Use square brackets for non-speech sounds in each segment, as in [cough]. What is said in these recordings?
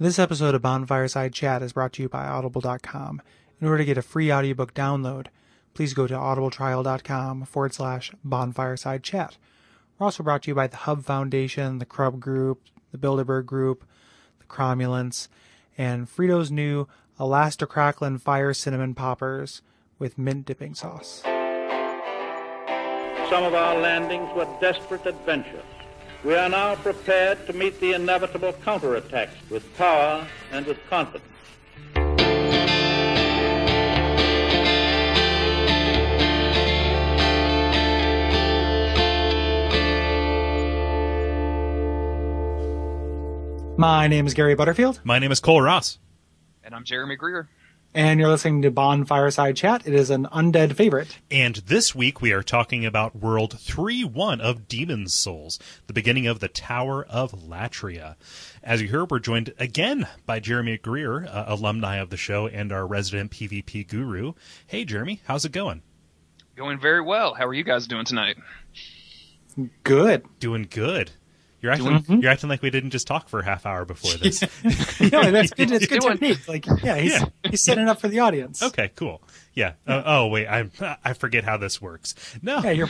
This episode of Bonfireside Chat is brought to you by Audible.com. In order to get a free audiobook download, please go to audibletrial.com forward slash bonfireside chat. We're also brought to you by the Hub Foundation, the Krub Group, the Bilderberg Group, the Cromulants, and Frito's new Elastocracklin Fire Cinnamon Poppers with mint dipping sauce. Some of our landings were desperate adventures. We are now prepared to meet the inevitable counterattacks with power and with confidence. My name is Gary Butterfield, My name is Kole Ross. And I'm Jeremy Greer. And you're listening to Bonfireside Chat. It is an undead favorite. And this week we are talking about World 3 1 of Demon's Souls, the beginning of the Tower of Latria. As you heard, we're joined again by Jeremy Greer, uh, alumni of the show and our resident PvP guru. Hey, Jeremy, how's it going? Going very well. How are you guys doing tonight? Good. Doing good. You're acting, you're acting like we didn't just talk for a half hour before [laughs] this. no, that's good. It's good [laughs] technique. Like, yeah, he's Yeah. he's setting up for the audience. Okay, cool. Yeah. Uh, oh, wait, I I forget how this works. No. Yeah, you're,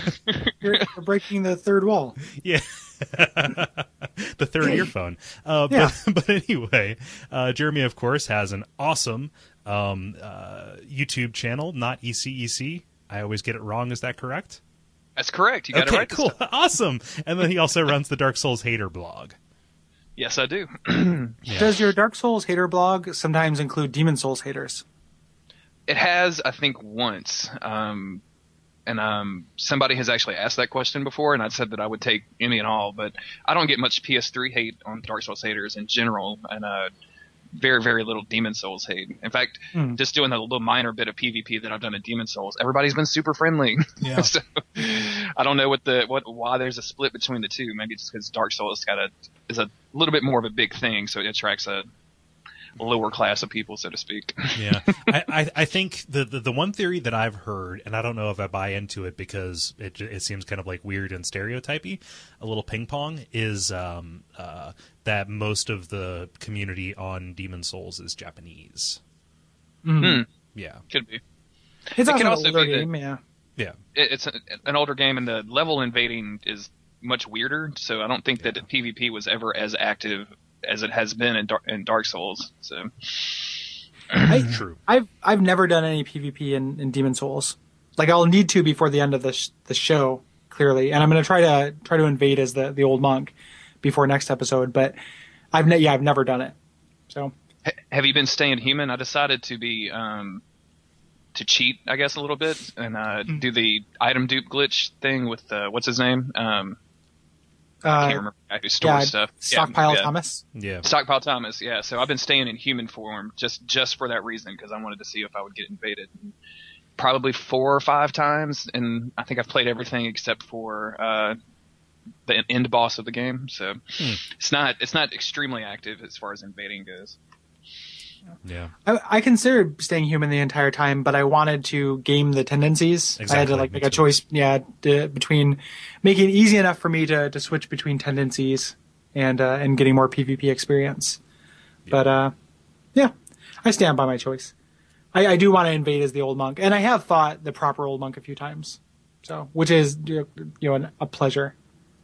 you're you're breaking the third wall. [laughs] Yeah. the third earphone. Uh, Yeah. but, but anyway, uh, Jeremy, of course, has an awesome um, uh, YouTube channel, not ECEC. I always get it wrong. Is that correct? That's correct. You got okay, it right. this cool. [laughs] Awesome. And then he also runs the Dark Souls Hater blog. Yes, I do. Yeah. [clears throat] Does your Dark Souls hater blog sometimes include Demon Souls haters? it has, I think, once. Um, and um, somebody has actually asked that question before, and I said that I would take any and all, but I don't get much PS3 hate on Dark Souls haters in general, and uh, very, very little Demon Souls hate. In fact, Hmm. just doing a little minor bit of PvP that I've done in Demon Souls, everybody's been super friendly. [laughs] Yeah. so I don't know what the what why there's a split between the two. Maybe it's because Dark Souls got a is a little bit more of a big thing, so it attracts a lower class of people, so to speak. [laughs] yeah, I, I, I think the, the the one theory that I've heard, and I don't know if I buy into it because it it seems kind of like weird and stereotypy, a little ping pong is um, uh, that most of the community on Demon Souls is Japanese. Hmm. Yeah, Could be. It's It also can an also older be the- game, yeah. yeah, It, it's a, an older game, and the level invading is much weirder. So I don't think that PvP was ever as active as it has been in, Dar- in Dark Souls. So I, [clears throat] true. I've I've never done any PvP in, in Demon Souls. Like I'll need to before the end of the sh- the show, clearly, and I'm going to try to try to invade as the the old monk before next episode. But I've ne- yeah I've never done it. So Ha- have you been staying human? I decided to be um, to cheat, I guess, a little bit and uh, Hmm. do the item dupe glitch thing with uh, what's his name? Um, I can't uh, remember the guy who stores yeah, stuff. stockpile yeah. Thomas. Yeah, Stockpile Thomas, yeah. So I've been staying in human form just just for that reason because I wanted to see if I would get invaded. Probably four or five times, and I think I've played everything except for uh, the end boss of the game. So it's not it's not extremely active as far as invading goes. Yeah, I, I considered staying human the entire time, but I wanted to game the tendencies. I had to like make a choice, yeah, to, between making it easy enough for me to, to switch between tendencies and uh, and getting more PvP experience. But uh, yeah, I stand by my choice. I, I do want to invade as the old monk, and I have fought the proper old monk a few times, so which is you know an, a pleasure.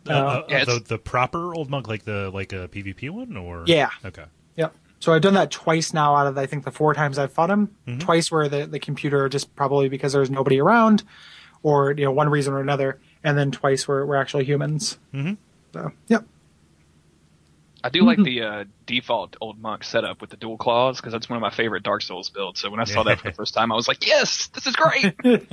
uh, uh, Yeah, the the proper old monk, like the like a PvP one, or Yeah. okay, Yep. So I've done that twice now out of I think the four times I've fought him. Mm-hmm. Twice where the, the computer just probably because there's nobody around, or you know one reason or another, and then twice where we're actually humans. Mhm. So yep. I do like the uh, default old monk setup with the dual claws because that's one of my favorite Dark Souls builds. So when I saw that for the [laughs] first time, I was like, "Yes, this is great." [laughs]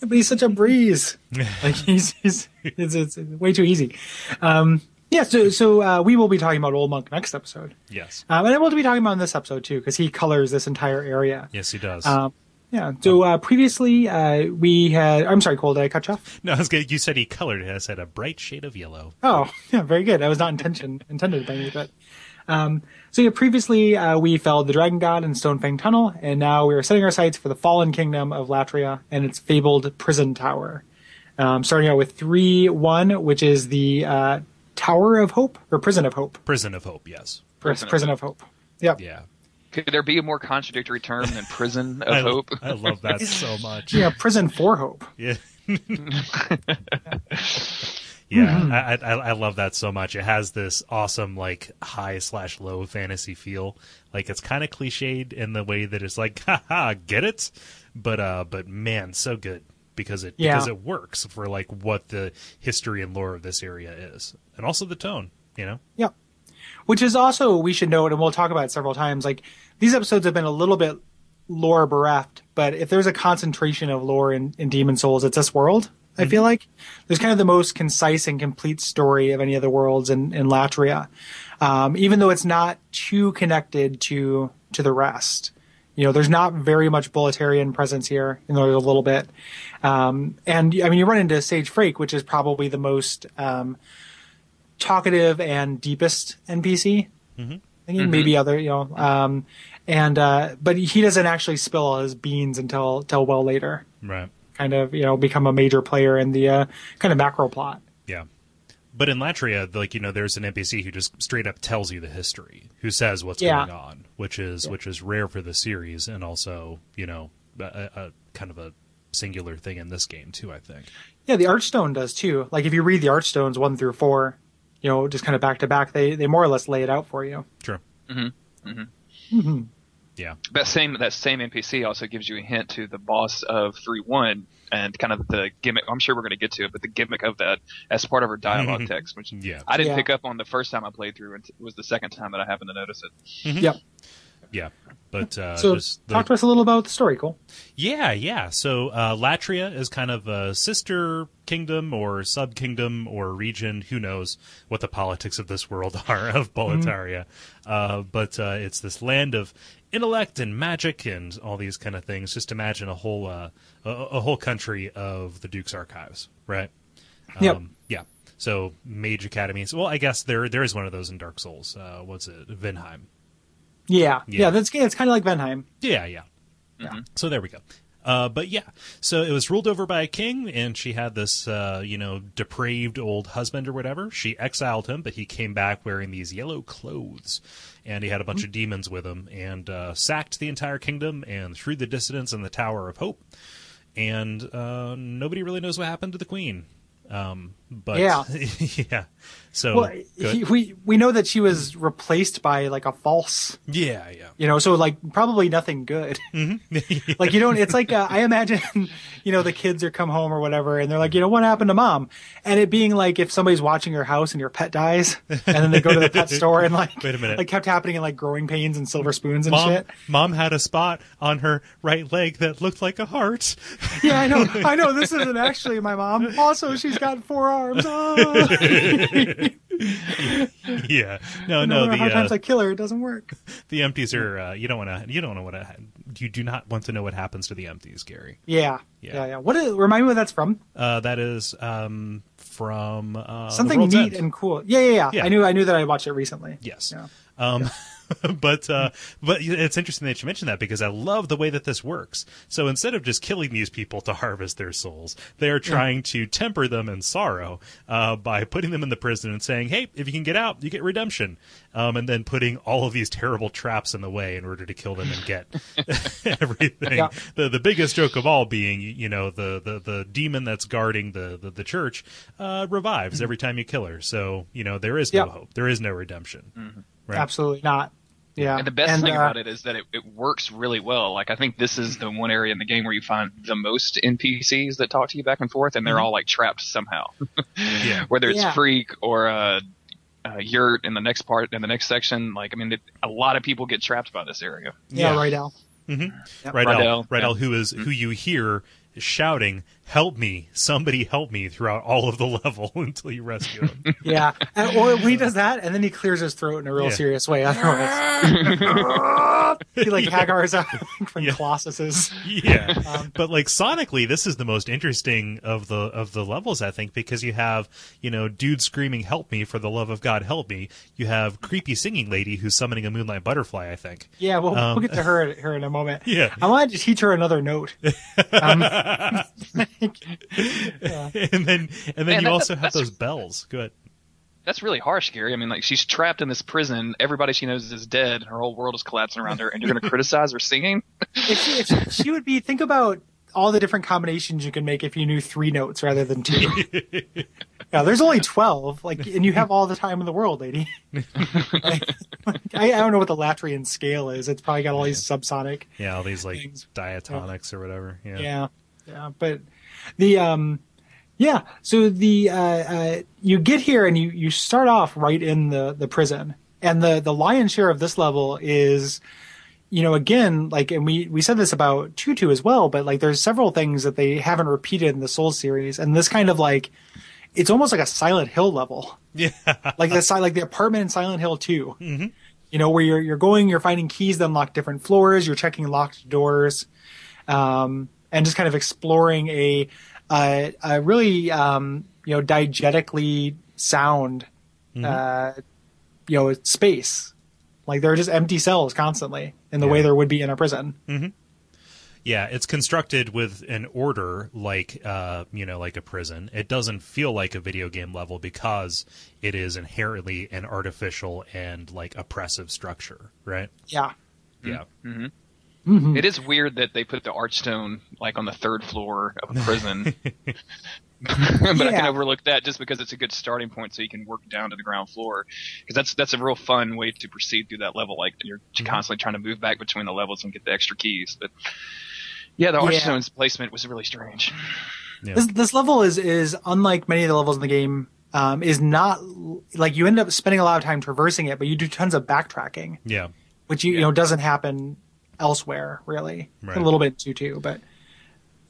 But he's such a breeze. [laughs] like he's, he's it's, it's way too easy. Um, yeah. So so uh, we will be talking about old monk next episode, yes, um, and we'll be talking about in this episode too because he colors this entire area. yes, he does. Um, yeah. So uh, previously uh, we had. I'm sorry, Kole. Did I cut you off? no, I was gonna, you said he colored it. I said a bright shade of yellow. Oh, [laughs] yeah, very good. That was not intention intended by me, but um, so yeah. Previously, uh, we felled the Dragon God in Stonefang Tunnel, and now we are setting our sights for the fallen kingdom of Latria and its fabled prison tower. Um, starting out with three one, which is the uh, Tower of Hope or Prison of Hope. Prison of Hope. Yes. Prison, Prison of Hope. Yep. Yeah, Could there be a more contradictory term than prison of [laughs] I, hope? I love that [laughs] so much. Yeah, Prison for Hope. [laughs] Yeah. yeah, I, I I love that so much. It has this awesome like high slash low fantasy feel. Like it's kind of cliched in the way that it's like, haha, get it? But uh, but man, so good because it Yeah. because it works for like what the history and lore of this area is, and also the tone. You know, Yeah. Which is also we should note, and we'll talk about it several times. Like these episodes have been a little bit lore bereft, but if there's a concentration of lore in, in Demon Souls, it's this world. I feel like there's kind of the most concise and complete story of any of the worlds in, in Latria, um, even though it's not too connected to to the rest. You know, there's not very much Boletarian presence here, you know, there's a little bit. Um, and I mean, you run into Sage Freke, which is probably the most um, talkative and deepest NPC. I think maybe other, you know, um, and uh, but he doesn't actually spill all his beans until until well later. right? Kind of, you know, become a major player in the uh, kind of macro plot. Yeah. But in Latria, like you know, there's an NPC who just straight up tells you the history, who says what's Yeah. going on, which is which is rare for the series, and also you know, a, a kind of a singular thing in this game too. I think. Yeah, the Archstone does too. Like if you read the Archstones one through four, you know, just kind of back to back, they they more or less lay it out for you. True. Mm-hmm. Mm-hmm. Yeah. that same that same NPC also gives you a hint to the boss of three one and kind of the gimmick. I'm sure we're going to get to it, but the gimmick of that as part of her dialogue text, which Yeah. I didn't Yeah. pick up on the first time I played through, and it was the second time that I happened to notice it. Yep. Yeah. But uh, So just the- talk to us a little about the story, Kole. Yeah, yeah. So uh, Latria is kind of a sister kingdom or sub kingdom or region. Who knows what the politics of this world [laughs] are of Boletaria? Uh, but uh, it's this land of intellect and magic and all these kind of things. Just imagine a whole uh, a, a whole country of the Duke's archives, right? Yep. yeah. So mage academies. Well, I guess there there is one of those in Dark Souls. Uh, what's it? Vinheim. Yeah, Yeah. yeah, that's it's kind of like Vinheim. Yeah, yeah. Yeah. So there we go. Uh, but yeah, so it was ruled over by a king, and she had this, uh, you know, depraved old husband or whatever. She exiled him, but he came back wearing these yellow clothes, and he had a bunch of demons with him, and uh, sacked the entire kingdom and threw the dissidents in the Tower of Hope. And uh, nobody really knows what happened to the queen. Um, but Yeah. [laughs] yeah. So Well, he, we we know that she was replaced by like a false, yeah, yeah. you know, so like probably nothing good. Mm-hmm. [laughs] like you don't. It's like uh, I imagine, [laughs] you know, the kids are come home or whatever, and they're like, you know, what happened to mom? And it being like if somebody's watching your house and your pet dies, and then they go to the pet store and like, Wait a minute. like kept happening in like growing pains and silver spoons and Mom, shit. mom had a spot on her right leg that looked like a heart. Yeah, I know, I know. This isn't actually my mom. Also, she's got four arms. Ah. [laughs] yeah. No, no no. The times uh, I kill her, it doesn't work. the empties are. Uh, you don't want to. You don't know what. A, you do not want to know what happens to the empties, Gary. Yeah, Yeah. yeah, yeah. What is? Remind me what that's from. Uh, that is um, from uh, Something neat End. and cool. Yeah, yeah, yeah, Yeah. I knew, I knew that I watched it recently. Yes. Yeah. Um, [laughs] [laughs] but uh, but it's interesting that you mentioned that because I love the way that this works. So instead of just killing these people to harvest their souls, they are trying to temper them in sorrow uh, by putting them in the prison and saying, "Hey, if you can get out, you get redemption," um, and then putting all of these terrible traps in the way in order to kill them and get [laughs] everything. Yeah. The the biggest joke of all being, you know, the the, the demon that's guarding the the, the church uh, revives every time you kill her. So you know there is no Yeah. hope. There is no redemption. Right. Absolutely not. Yeah. And the best thing uh, about it is that it, it works really well. Like I think this is the one area in the game where you find the most NPCs that talk to you back and forth, and they're all like trapped somehow. [laughs] Yeah. [laughs] Whether it's Yeah. Freke or uh, uh, Yurt in the next part in the next section, like I mean, it, a lot of people get trapped by this area. Yeah, Yeah. right, Al. Rydell, Rydell, Rydell, yeah. who is who you hear shouting, "Help me! Somebody help me!" throughout all of the level [laughs] until you rescue him. [laughs] Yeah. And, or he does that, and then he clears his throat in a real Yeah. serious way otherwise. [laughs] he like Hagar's out from Yeah. Colossus's. yeah, Um, but like sonically, this is the most interesting of the of the levels, I think, because you have you know dude screaming, "Help me! For the love of God, help me!" You have creepy singing lady who's summoning a moonlight butterfly. I think. Yeah, we'll, Um, we'll get to her her in a moment. Yeah. I wanted to teach her another note. Um, [laughs] [laughs] and then and then Man, you that- also have those bells. Go ahead. that's really harsh, Gary. I mean, like she's trapped in this prison. Everybody she knows is dead. Her whole world is collapsing around her, and you're going [laughs] to criticize her singing? If, if she would be, think about all the different combinations you can make if you knew three notes rather than two. yeah, there's only twelve, like, and you have all the time in the world, lady. I, I don't know what the Latrian scale is. It's probably got all these subsonic. Yeah, all these like Things. diatonics or whatever. Yeah. Yeah, yeah, but the um, yeah. So the uh, uh, you get here and you you start off right in the the prison, and the the lion's share of this level is you know, again, like, and we, we said this about Tutu as well, but like, there's several things that they haven't repeated in the Soul series, and this kind of like, it's almost like a Silent Hill level, Yeah. [laughs] like the si- like the apartment in Silent Hill 2 Mm-hmm. You know, where you're you're going, you're finding keys that unlock different floors, you're checking locked doors, um, and just kind of exploring a a, a really um, you know diegetically sound, uh, you know, space. Like there are just empty cells constantly in the way there would be in a prison. Yeah, it's constructed with an order like uh, you know, like a prison. It doesn't feel like a video game level because it is inherently an artificial and like oppressive structure, right? Yeah. Yeah. It is weird that they put the archstone like on the third floor of a [laughs] prison. [laughs] but I can overlook that just because it's a good starting point, so you can work down to the ground floor. Because that's that's a real fun way to proceed through that level. Like you're constantly trying to move back between the levels and get the extra keys. But yeah, the Yeah. archstone's placement was really strange. Yeah. This this level is is unlike many of the levels in the game. Um, is not like you end up spending a lot of time traversing it, but you do tons of backtracking, Yeah. which you you know doesn't happen elsewhere really. Right. A little bit too too, but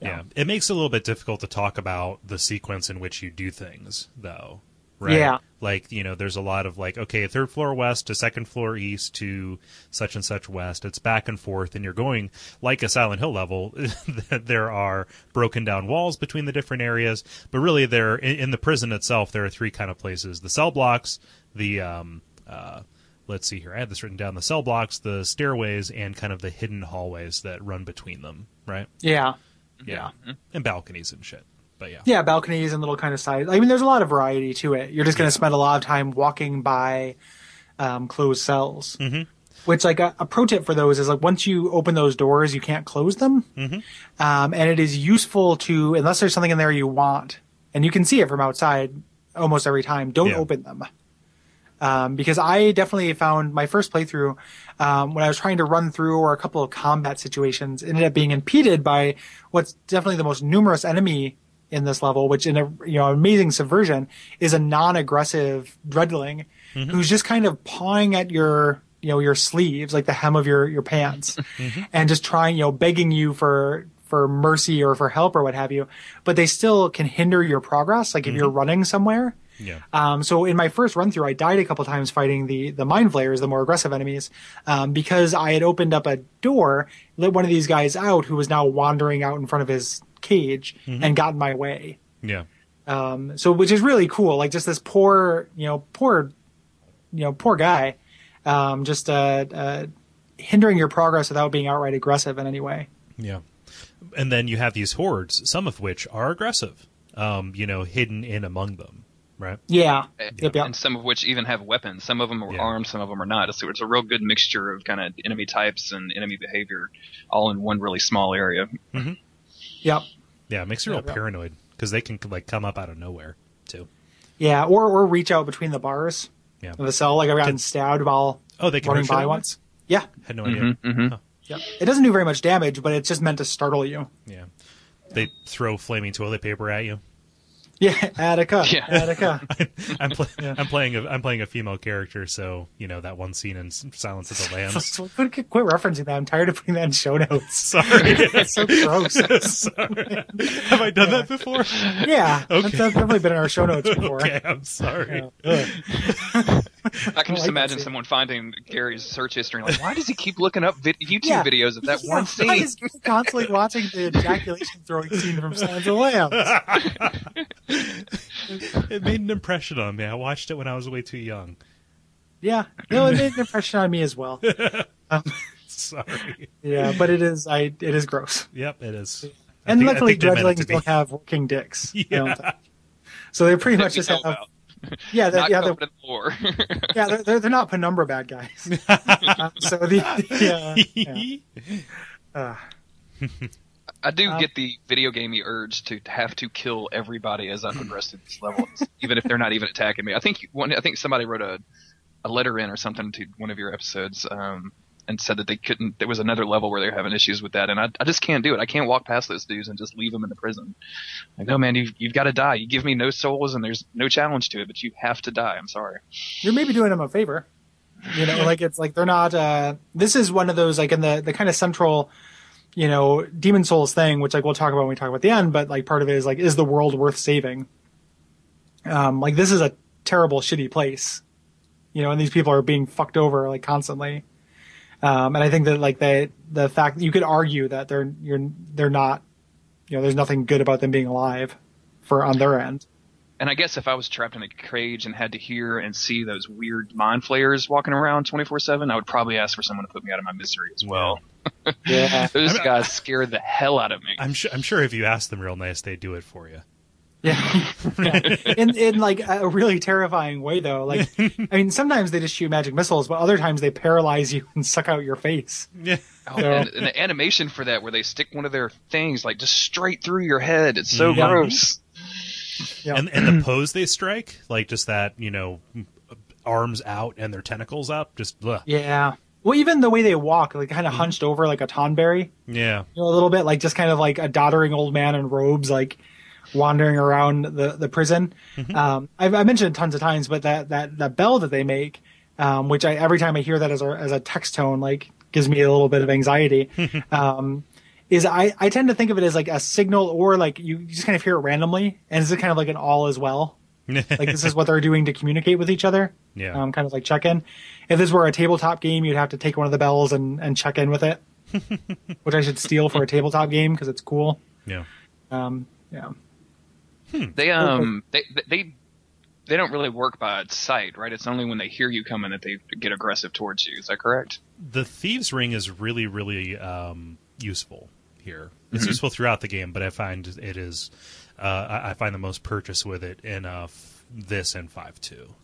Yeah. It makes it a little bit difficult to talk about the sequence in which you do things, though. Right? Yeah. Like, you know, there's a lot of like, okay, third floor west to second floor east to such and such west. It's back and forth, and you're going like a Silent Hill level. [laughs] there are broken down walls between the different areas, but really, there in, in the prison itself, there are three kind of places: the cell blocks, the um, uh, let's see here, I had this written down: the cell blocks, the stairways, and kind of the hidden hallways that run between them. Right? yeah, Yeah. And balconies and shit. But yeah. yeah, balconies and little kind of side. I mean, there's a lot of variety to it. You're just going to spend a lot of time walking by um, closed cells. Mm-hmm. Which, like, a, a pro tip for those is like once you open those doors, you can't close them. Mm-hmm. Um, and it is useful to, unless there's something in there you want, and you can see it from outside almost every time. Don't Yeah. open them. Um, because I definitely found my first playthrough um, when I was trying to run through or a couple of combat situations ended up being impeded by what's definitely the most numerous enemy in this level, which in a you know amazing subversion is a non-aggressive dreadling who's just kind of pawing at your you know your sleeves like the hem of your your pants [laughs] and just trying you know begging you for for mercy or for help or what have you but they still can hinder your progress. Like if you're running somewhere Yeah. um, so in my first run through, I died a couple times fighting the the mind flayers, the more aggressive enemies, um, because I had opened up a door, let one of these guys out who was now wandering out in front of his cage and got in my way. Yeah. Um, so which is really cool. Like just this poor, you know, poor, you know, poor guy, um, just uh, uh, hindering your progress without being outright aggressive in any way. Yeah. And then you have these hordes, some of which are aggressive, um, you know, hidden in among them, right? Yeah. Yep, yep. and some of which even have weapons. Some of them are Yeah. armed, some of them are not. So it's a real good mixture of kind of enemy types and enemy behavior, all in one really small area. Yep. Yeah, it makes you real Yeah, yeah. paranoid because they can like come up out of nowhere too. Yeah. Or or reach out between the bars Yeah. of the cell. Like I've gotten stabbed while Oh, they can running hurt you by that way? once. Yeah. Had no idea. Mm-hmm. Huh. Yep. It doesn't do very much damage, but it's just meant to startle you. Yeah. They throw flaming toilet paper at you. Yeah, Attica. Yeah. Attica. [laughs] I'm pl- I'm playing a I'm playing a female character, so you know that one scene in Silence of the [laughs] Lambs. So quit, quit referencing that. I'm tired of putting that in show notes. [laughs] Sorry, It's so gross. sorry. Have I done that before? yeah. Okay. That's, that's definitely been in our show notes before. Okay, I'm sorry. Yeah. Ugh. I can oh, just like imagine that scene. someone finding Gary's search history and like, why does he keep looking up vid- YouTube Yeah. videos of that Yeah, one why scene? is he constantly watching the ejaculation throwing scene from Silence of the Lambs? [laughs] It made an impression on me. I watched it when I was way too young. Yeah. No, it made an impression on me as well. [laughs] Um, Sorry. Yeah, but it is I it is gross. Yep, it is. I And think- luckily think they meant it dreadlings to be. don't have working dicks. [laughs] Yeah. So they pretty much just have about. Yeah, they're, Not yeah, going they're, the war. [laughs] yeah, they're, they're, they're not penumbra bad guys. Uh, [laughs] so the, the uh, yeah. Uh, [laughs] I do Um, get the video gamey urge to have to kill everybody as I progress through this level, even if they're not even attacking me. I think one, I think somebody wrote a a letter in or something to one of your episodes um, and said that they couldn't. There was another level where they were having issues with that, and I, I just can't do it. I can't walk past those dudes and just leave them in the prison. Like, no, man, you've you've got to die. You give me no souls, and there's no challenge to it, but you have to die. I'm sorry. you're maybe doing them a favor. You know, like it's like they're not. uh This is one of those like in the the kind of central, you know, Demon Souls thing, which like we'll talk about when we talk about the end. But like part of it is like, is the world worth saving? Um, like this is a terrible, shitty place, you know, and these people are being fucked over like constantly. Um, and I think that like the the fact you could argue that they're you're they're not, you know, there's nothing good about them being alive for on their end. And I guess if I was trapped in a cage and had to hear and see those weird mind flayers walking around 24/7, I would probably ask for someone to put me out of my misery as well. Yeah. [laughs] Those I mean, guys scared the hell out of me. I'm sure. I'm sure if you ask them real nice, they do it for you. Yeah. [laughs] Yeah. in in like a really terrifying way though. Like [laughs] I mean sometimes they just shoot magic missiles, but other times they paralyze you and suck out your face. Yeah. Oh, So- and, and the animation for that, where they stick one of their things like just straight through your head, it's so Yeah. gross. Yeah. And and the pose they strike, like just that, you know, arms out and their tentacles up, just ugh. Yeah. Well even the way they walk, like kind of mm. hunched over like a tonberry, yeah. you know, a little bit, like just kind of like a doddering old man in robes, like wandering around the, the prison. Um, I've, I mentioned it tons of times, but that, that, that bell that they make, um, which I, every time I hear that as a, as a text tone, like gives me a little bit of anxiety. [laughs] um, is I, I tend to think of it as like a signal or like you just kind of hear it randomly and it's kind of like an all as well. [laughs] Like this is what they're doing to communicate with each other. Yeah. Um, kind of like check in. If this were a tabletop game, you'd have to take one of the bells and, and check in with it, [laughs] which I should steal for a tabletop game because it's cool. yeah. Um, yeah. They um they they they don't really work by sight, right? It's only when they hear you coming that they get aggressive towards you. Is that correct? The thieves ring is really, really um, useful here. It's useful throughout the game, but I find it is. Uh, I, I find the most purchase with it in uh, f- this and five two.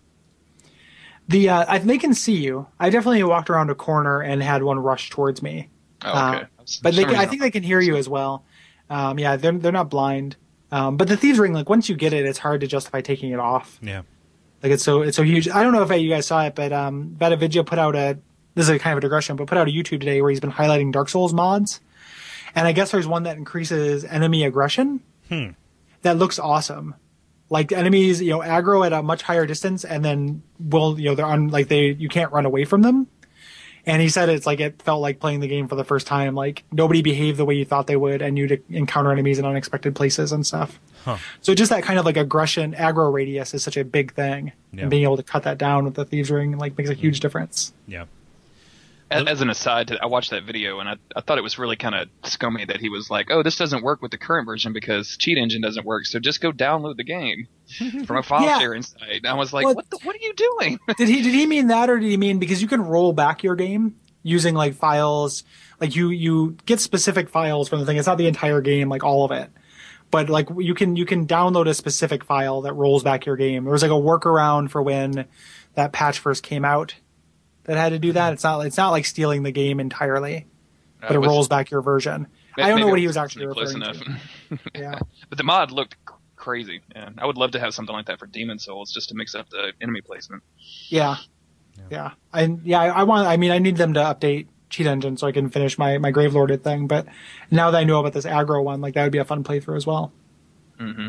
The uh, I, they can see you. I definitely walked around a corner and had one rush towards me. Oh, Uh, okay. but they, I think they can hear you as well. Um, yeah, they're they're not blind. Um, but the thieves ring, like once you get it, it's hard to justify taking it off. Yeah. Like it's so it's so huge. I don't know if you guys saw it, but um, VaatiVidya put out a this is a kind of a digression, but put out a YouTube today where he's been highlighting Dark Souls mods, and I guess there's one that increases enemy aggression. Hmm. That looks awesome. Like enemies, you know, aggro at a much higher distance, and then will you know they're on like they you can't run away from them. And he said it's like it felt like playing the game for the first time. Like nobody behaved the way you thought they would, and you'd encounter enemies in unexpected places and stuff. Huh. So just that kind of like aggression, aggro radius is such a big thing, Yeah. and being able to cut that down with the thieves ring like makes a huge mm. difference. Yeah. As, as an aside, I watched that video and I, I thought it was really kind of scummy that he was like, "Oh, this doesn't work with the current version because Cheat Engine doesn't work, so just go download the game [laughs] from a file Yeah. sharing site." And I was like, Well- "What? The, what are you doing?" [laughs] did he did he mean that, or did he mean because you can roll back your game using like files, like you you get specific files from the thing. It's not the entire game, like all of it. But like you can you can download a specific file that rolls back your game. There was like a workaround for when that patch first came out that had to do that. It's not it's not like stealing the game entirely, but it Uh, was- rolls back your version. I don't know what he was actually close referring enough. to. Yeah. [laughs] but the mod looked crazy. Yeah. I would love to have something like that for Demon Souls, just to mix up the enemy placement. Yeah. Yeah. And yeah, I, I want, I mean, I need them to update Cheat Engine so I can finish my, my Grave Lorded thing. But now that I know about this aggro one, like that would be a fun playthrough as well. hmm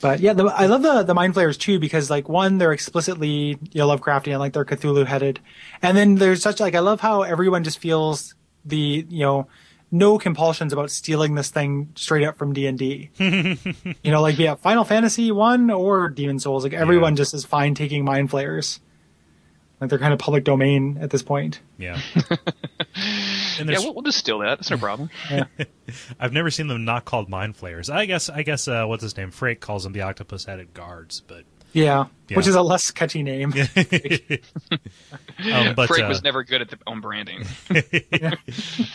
But yeah, the, I love the, the Mind Flayers too because like one, they're explicitly, you know, Lovecraftian, like they're Cthulhu headed. And then there's such like, I love how everyone just feels the, you know, no compulsions about stealing this thing straight up from D&D. [laughs] you know, like yeah, Final Fantasy 1 or Demon Souls, like everyone Yeah. just is fine taking Mind Flayers. Like they're kind of public domain at this point. Yeah. [laughs] and Yeah, we'll, we'll just steal that. That's no problem. [laughs] I've never seen them not called mind flayers. I guess I guess uh, what's his name? Freke calls them the octopus headed guards, but Yeah, Yeah. which is a less catchy name. [laughs] um, [laughs] but Frank uh, was never good at the on branding.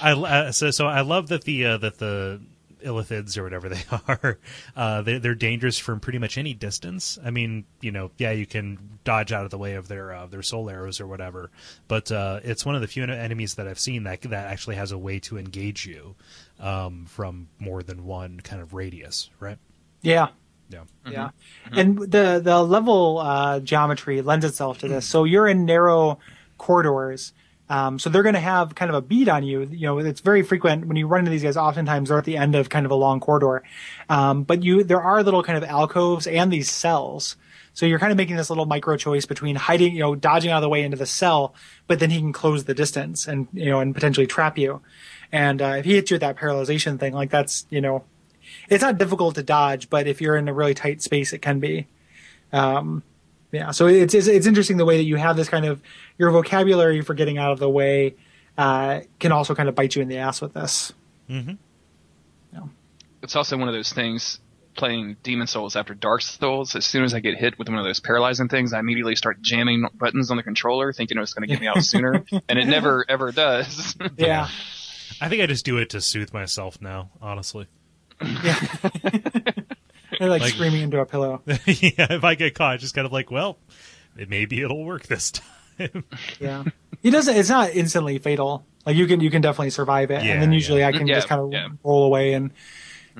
I uh, so so I love that the uh, that the illithids or whatever [laughs] they are, uh, they, they're dangerous from pretty much any distance. I mean, you know, yeah, you can dodge out of the way of their uh, their soul arrows or whatever, but uh, it's one of the few enemies that I've seen that that actually has a way to engage you um, from more than one kind of radius, right? Yeah. Yeah. Yeah. And the the level uh, geometry lends itself to this. So you're in narrow corridors. Um, so they're going to have kind of a beat on you. You know, it's very frequent when you run into these guys. Oftentimes they're at the end of kind of a long corridor, um, but you there are little kind of alcoves and these cells. So you're kind of making this little micro choice between hiding, you know, dodging out of the way into the cell, but then he can close the distance and you know and potentially trap you. And uh, if he hits you with that paralyzation thing, like that's you know, it's not difficult to dodge, but if you're in a really tight space, it can be. Um, yeah, so it's, it's it's interesting the way that you have this kind of your vocabulary for getting out of the way uh, can also kind of bite you in the ass with this. Mm-hmm. It's also one of those things playing Demon Souls after Dark Souls. As soon as I get hit with one of those paralyzing things, I immediately start jamming buttons on the controller, thinking it's going to get me out [laughs] sooner, and it never ever does. Yeah, [laughs] I think I just do it to soothe myself now, honestly. [laughs] yeah. They're like, Like- screaming into a pillow. yeah, if I get caught, just kind of like, well, maybe it'll work this time. [laughs] Yeah, he doesn't. It's not instantly fatal. Like you can you can definitely survive it, Yeah, and then usually yeah. I can Yeah, just kind of roll away and.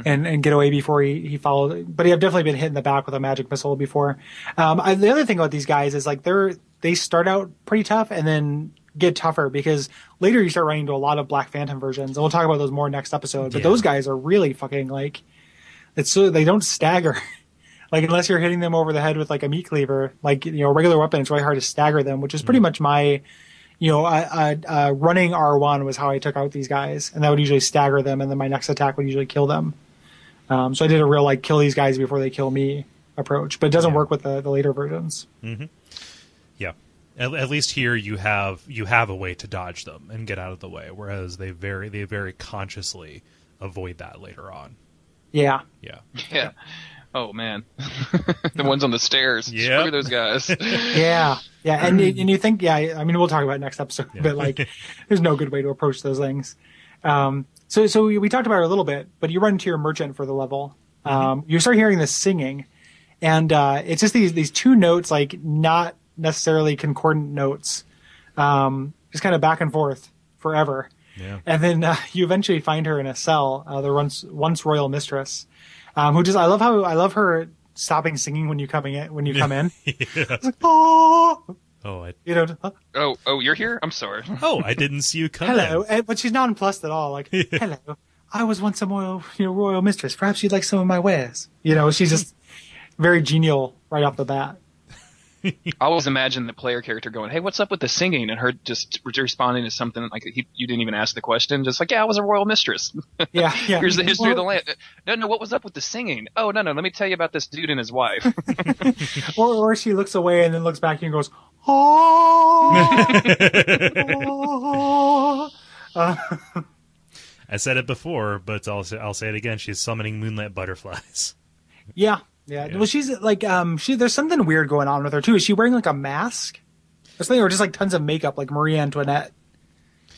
And, and get away before he, he followed. But I've definitely been hit in the back with a magic missile before. Um, I, the other thing about these guys is like they're they start out pretty tough and then get tougher because later you start running into a lot of Black Phantom versions. And we'll talk about those more next episode. But those guys are really fucking like it's so they don't stagger. [laughs] like unless you're hitting them over the head with like a meat cleaver, like you know a regular weapon, it's really hard to stagger them, which is pretty much my you know, uh, uh, uh, running R1 was how I took out these guys, and that would usually stagger them, and then my next attack would usually kill them. Um, so I did a real like kill these guys before they kill me approach, but it doesn't Yeah. work with the, the later versions. yeah. At, at least here you have you have a way to dodge them and get out of the way, whereas they very they very consciously avoid that later on. Yeah, Yeah. yeah. Oh man, [laughs] the ones on the stairs. Yep. Screw those guys. [laughs] yeah, yeah, and and you think, yeah, I mean, we'll talk about it next episode, but like, [laughs] there's no good way to approach those things. Um, so so we, we talked about it a little bit, but you run into your merchant for the level. Um, you start hearing this singing, and uh, it's just these these two notes, like not necessarily concordant notes, um, just kind of back and forth forever. Yeah. And then uh, you eventually find her in a cell, uh, the once once royal mistress, um, who just I love how I love her stopping singing when you coming in when you come in. [laughs] It's like, oh, Oh, I, you know, just, "Oh, oh, oh, you're here. I'm sorry. [laughs] oh, I didn't see you come. hello. And- but she's nonplussed at all. Like, [laughs] hello, I was once a royal, you know, royal mistress. Perhaps you'd like some of my wares. You know, she's just very genial right off the bat. I always imagine the player character going, "Hey, what's up with the singing?" and her just responding to something like he, you didn't even ask the question, just like, "Yeah, I was a royal mistress." [laughs] Yeah, yeah. Here's the history of the land. No, no, what was up with the singing? Oh, no, no, let me tell you about this dude and his wife. [laughs] [laughs] Or, or she looks away and then looks back and goes, oh. oh. Uh, I said it before, but I'll say, I'll say it again. She's summoning moonlit butterflies. Yeah, yeah. Yeah. Well, she's like, um, she there's something weird going on with her too. Is she wearing like a mask or something, or just like tons of makeup, like Marie Antoinette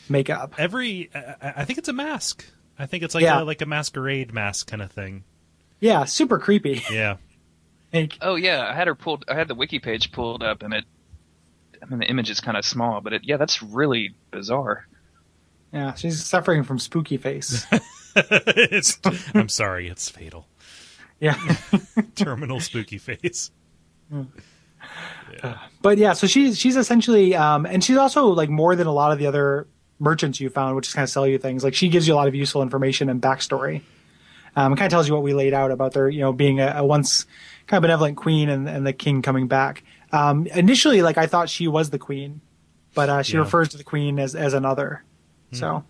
makeup? Every, I, I think it's a mask. I think it's like Yeah. a, like a masquerade mask kind of thing. Yeah, super creepy. [laughs] Yeah. Like, oh yeah, I had her pulled. I had the wiki page pulled up, and it. I mean, the image is kind of small, but it, yeah, that's really bizarre. yeah, she's suffering from spooky face. [laughs] it's, I'm sorry, it's fatal. Yeah, [laughs] Terminal spooky face. but yeah, so she's she's essentially, um, and she's also like more than a lot of the other merchants you found, which is kind of sell you things. Like she gives you a lot of useful information and backstory. Um, it kind of tells you what we laid out about their, you know, being a, a once kind of benevolent queen and, and the king coming back. Um, initially, like I thought she was the queen, but uh, she Yeah. refers to the queen as as another. So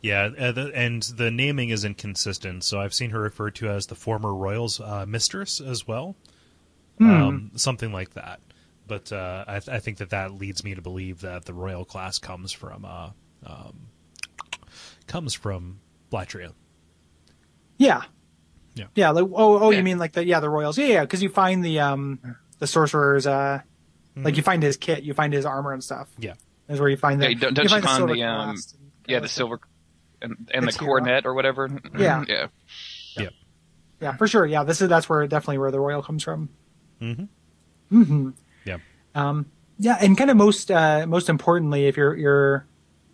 Yeah, uh, the, and the naming is inconsistent. So I've seen her referred to as the former royal's uh, mistress as well, um, something like that. But uh, I, th- I think that that leads me to believe that the royal class comes from uh, um, comes from Latria. yeah, Yeah. yeah. Like oh oh, Yeah. you mean like the yeah the royals? Yeah, yeah. Because you find the um the sorcerer's uh like you find his kit, you find his armor and stuff. Yeah, Is where you find the Yeah, don't- don't you find find silver the, um, and Yeah, the that silver. And, and the coronet or whatever. Yeah. yeah. Yep. Yeah, for sure. Yeah, this is that's where definitely where the royal comes from. Mm-hmm. hmm Yeah. Um, yeah, and kind of most uh, most importantly, if you're you're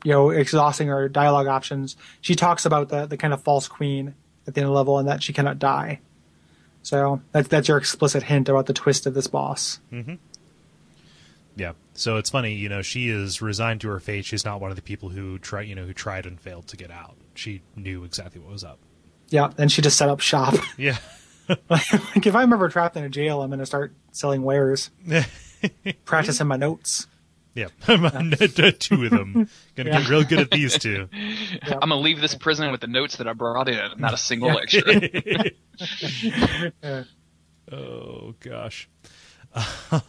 you know exhausting her dialogue options, she talks about the the kind of false queen at the end of the level and that she cannot die. So that's that's your explicit hint about the twist of this boss. Yeah. So it's funny, you know, she is resigned to her fate. She's not one of the people who try, you know, who tried and failed to get out. She knew exactly what was up. Yeah, and she just set up shop. [laughs] Yeah. [laughs] like if I'm ever trapped in a jail, I'm gonna start selling wares, [laughs] practicing my notes. yeah. two of them. Gonna Yeah. get real good at these two. Yeah. I'm gonna leave this prison with the notes that I brought in, not a single extra. Yeah. Oh gosh.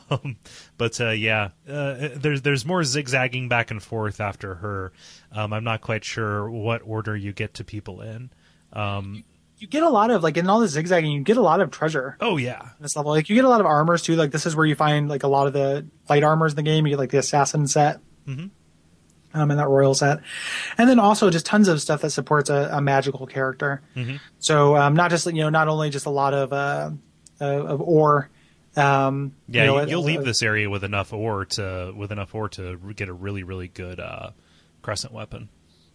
Um, but uh, yeah, uh, there's there's more zigzagging back and forth after her. Um, I'm not quite sure what order you get to people in. Um, You get a lot of like in all the zigzagging, you get a lot of treasure. oh yeah, this level. Like you get a lot of armors too. Like this is where you find like a lot of the light armors in the game. You get like the assassin set, Mhm. um, and that royal set, and then also just tons of stuff that supports a, a magical character. Mhm. So um, not just you know not only just a lot of uh, uh, of ore. Um, yeah. you know, you, will uh, leave this area with enough ore to with enough ore to get a really really good uh, crescent weapon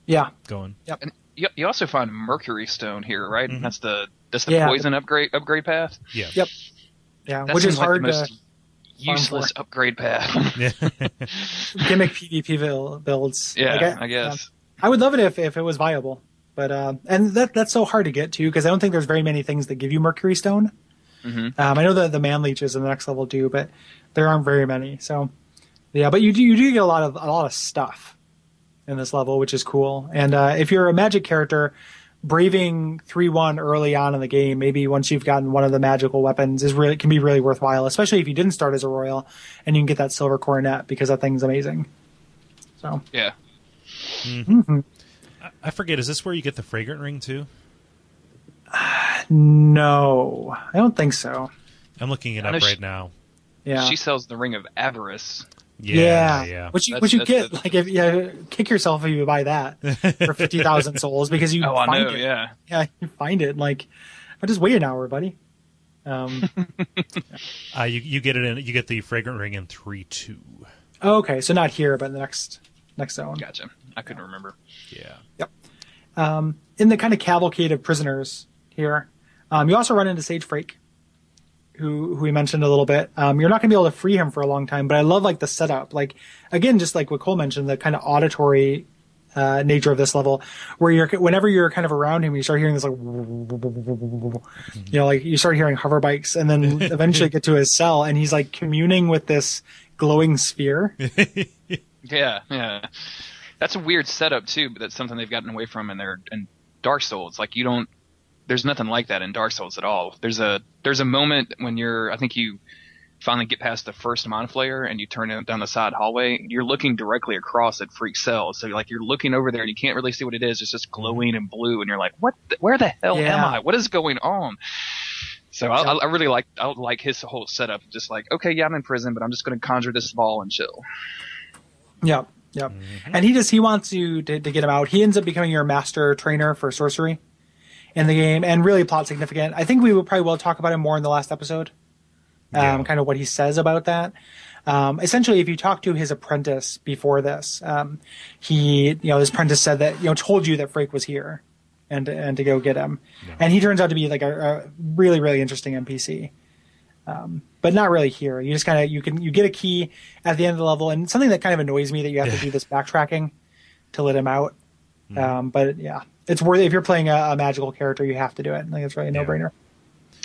Yeah, going. Yep. And you, you also find Mercury Stone here, right? Mhm. That's the that's the Yeah. poison upgrade upgrade path. Yeah. Yep. yeah, That which is seems like hard the most to useless upgrade path. [laughs] Yeah. gimmick PvP builds. yeah, Like, I guess. I would love it if, if it was viable, but uh, and that that's so hard to get to because I don't think there's very many things that give you Mercury Stone. Mhm. Um, I know that the man leeches in the next level do, but there aren't very many. So yeah, but you do you do get a lot of a lot of stuff in this level, which is cool. And uh, if you're a magic character, braving three one early on in the game, maybe once you've gotten one of the magical weapons, is really can be really worthwhile, especially if you didn't start as a royal and you can get that silver coronet because that thing's amazing. So Yeah. mhm. I forget. Is this where you get the fragrant ring too? No, I don't think so. I'm looking it I know up she- right now. Yeah. She sells the ring of avarice. Yeah, yeah. Which you, That's- which you get the- like if yeah, kick yourself if you buy that for [laughs] fifty thousand souls because you Oh, I find know. it. Yeah. Yeah, you find it like I just wait an hour, buddy. Um, [laughs] Uh, you you get it in. You get the fragrant ring in three two. oh, okay, so not here, but in the next next zone. Gotcha. I couldn't remember. Yeah. Yep. Um, in the kind of cavalcade of prisoners here, um, you also run into Sage Freke, who who we mentioned a little bit. Um, you're not going to be able to free him for a long time, but I love like the setup. Like again, just like what Kole mentioned, the kind of auditory uh, nature of this level, where you're whenever you're kind of around him, you start hearing this like, you know, like you start hearing hover bikes, and then [laughs] eventually get to his cell, and he's like communing with this glowing sphere. [laughs] Yeah, yeah. That's a weird setup too, but that's something they've gotten away from in their in Dark Souls. Like you don't there's nothing like that in Dark Souls at all. There's a there's a moment when you're I think you finally get past the first Mind Flayer and you turn down the side hallway, you're looking directly across at Freke Cell. So like you're looking over there and you can't really see what it is. It's just glowing and blue and you're like, What the, where the hell am I? What is going on? So I, I I really like I like his whole setup. Just like, okay, yeah, I'm in prison, but I'm just going to conjure this ball and chill. Yep, yep. Mm-hmm. And he just he wants you to, to get him out. He ends up becoming your master trainer for sorcery in the game, and really plot significant. I think we will probably will talk about him more in the last episode. Um, Yeah. kind of what he says about that. Um, essentially, if you talk to his apprentice before this, um, he, you know, his apprentice said that, you know, told you that Freke was here and, and to go get him. And he turns out to be like a, a really, really interesting NPC. Um, but not really here. You just kind of, you can, you get a key at the end of the level and something that kind of annoys me that you have to do this backtracking to let him out. Um, but yeah, it's worth it If you're playing a, a magical character, you have to do it. Like it's really a no brainer.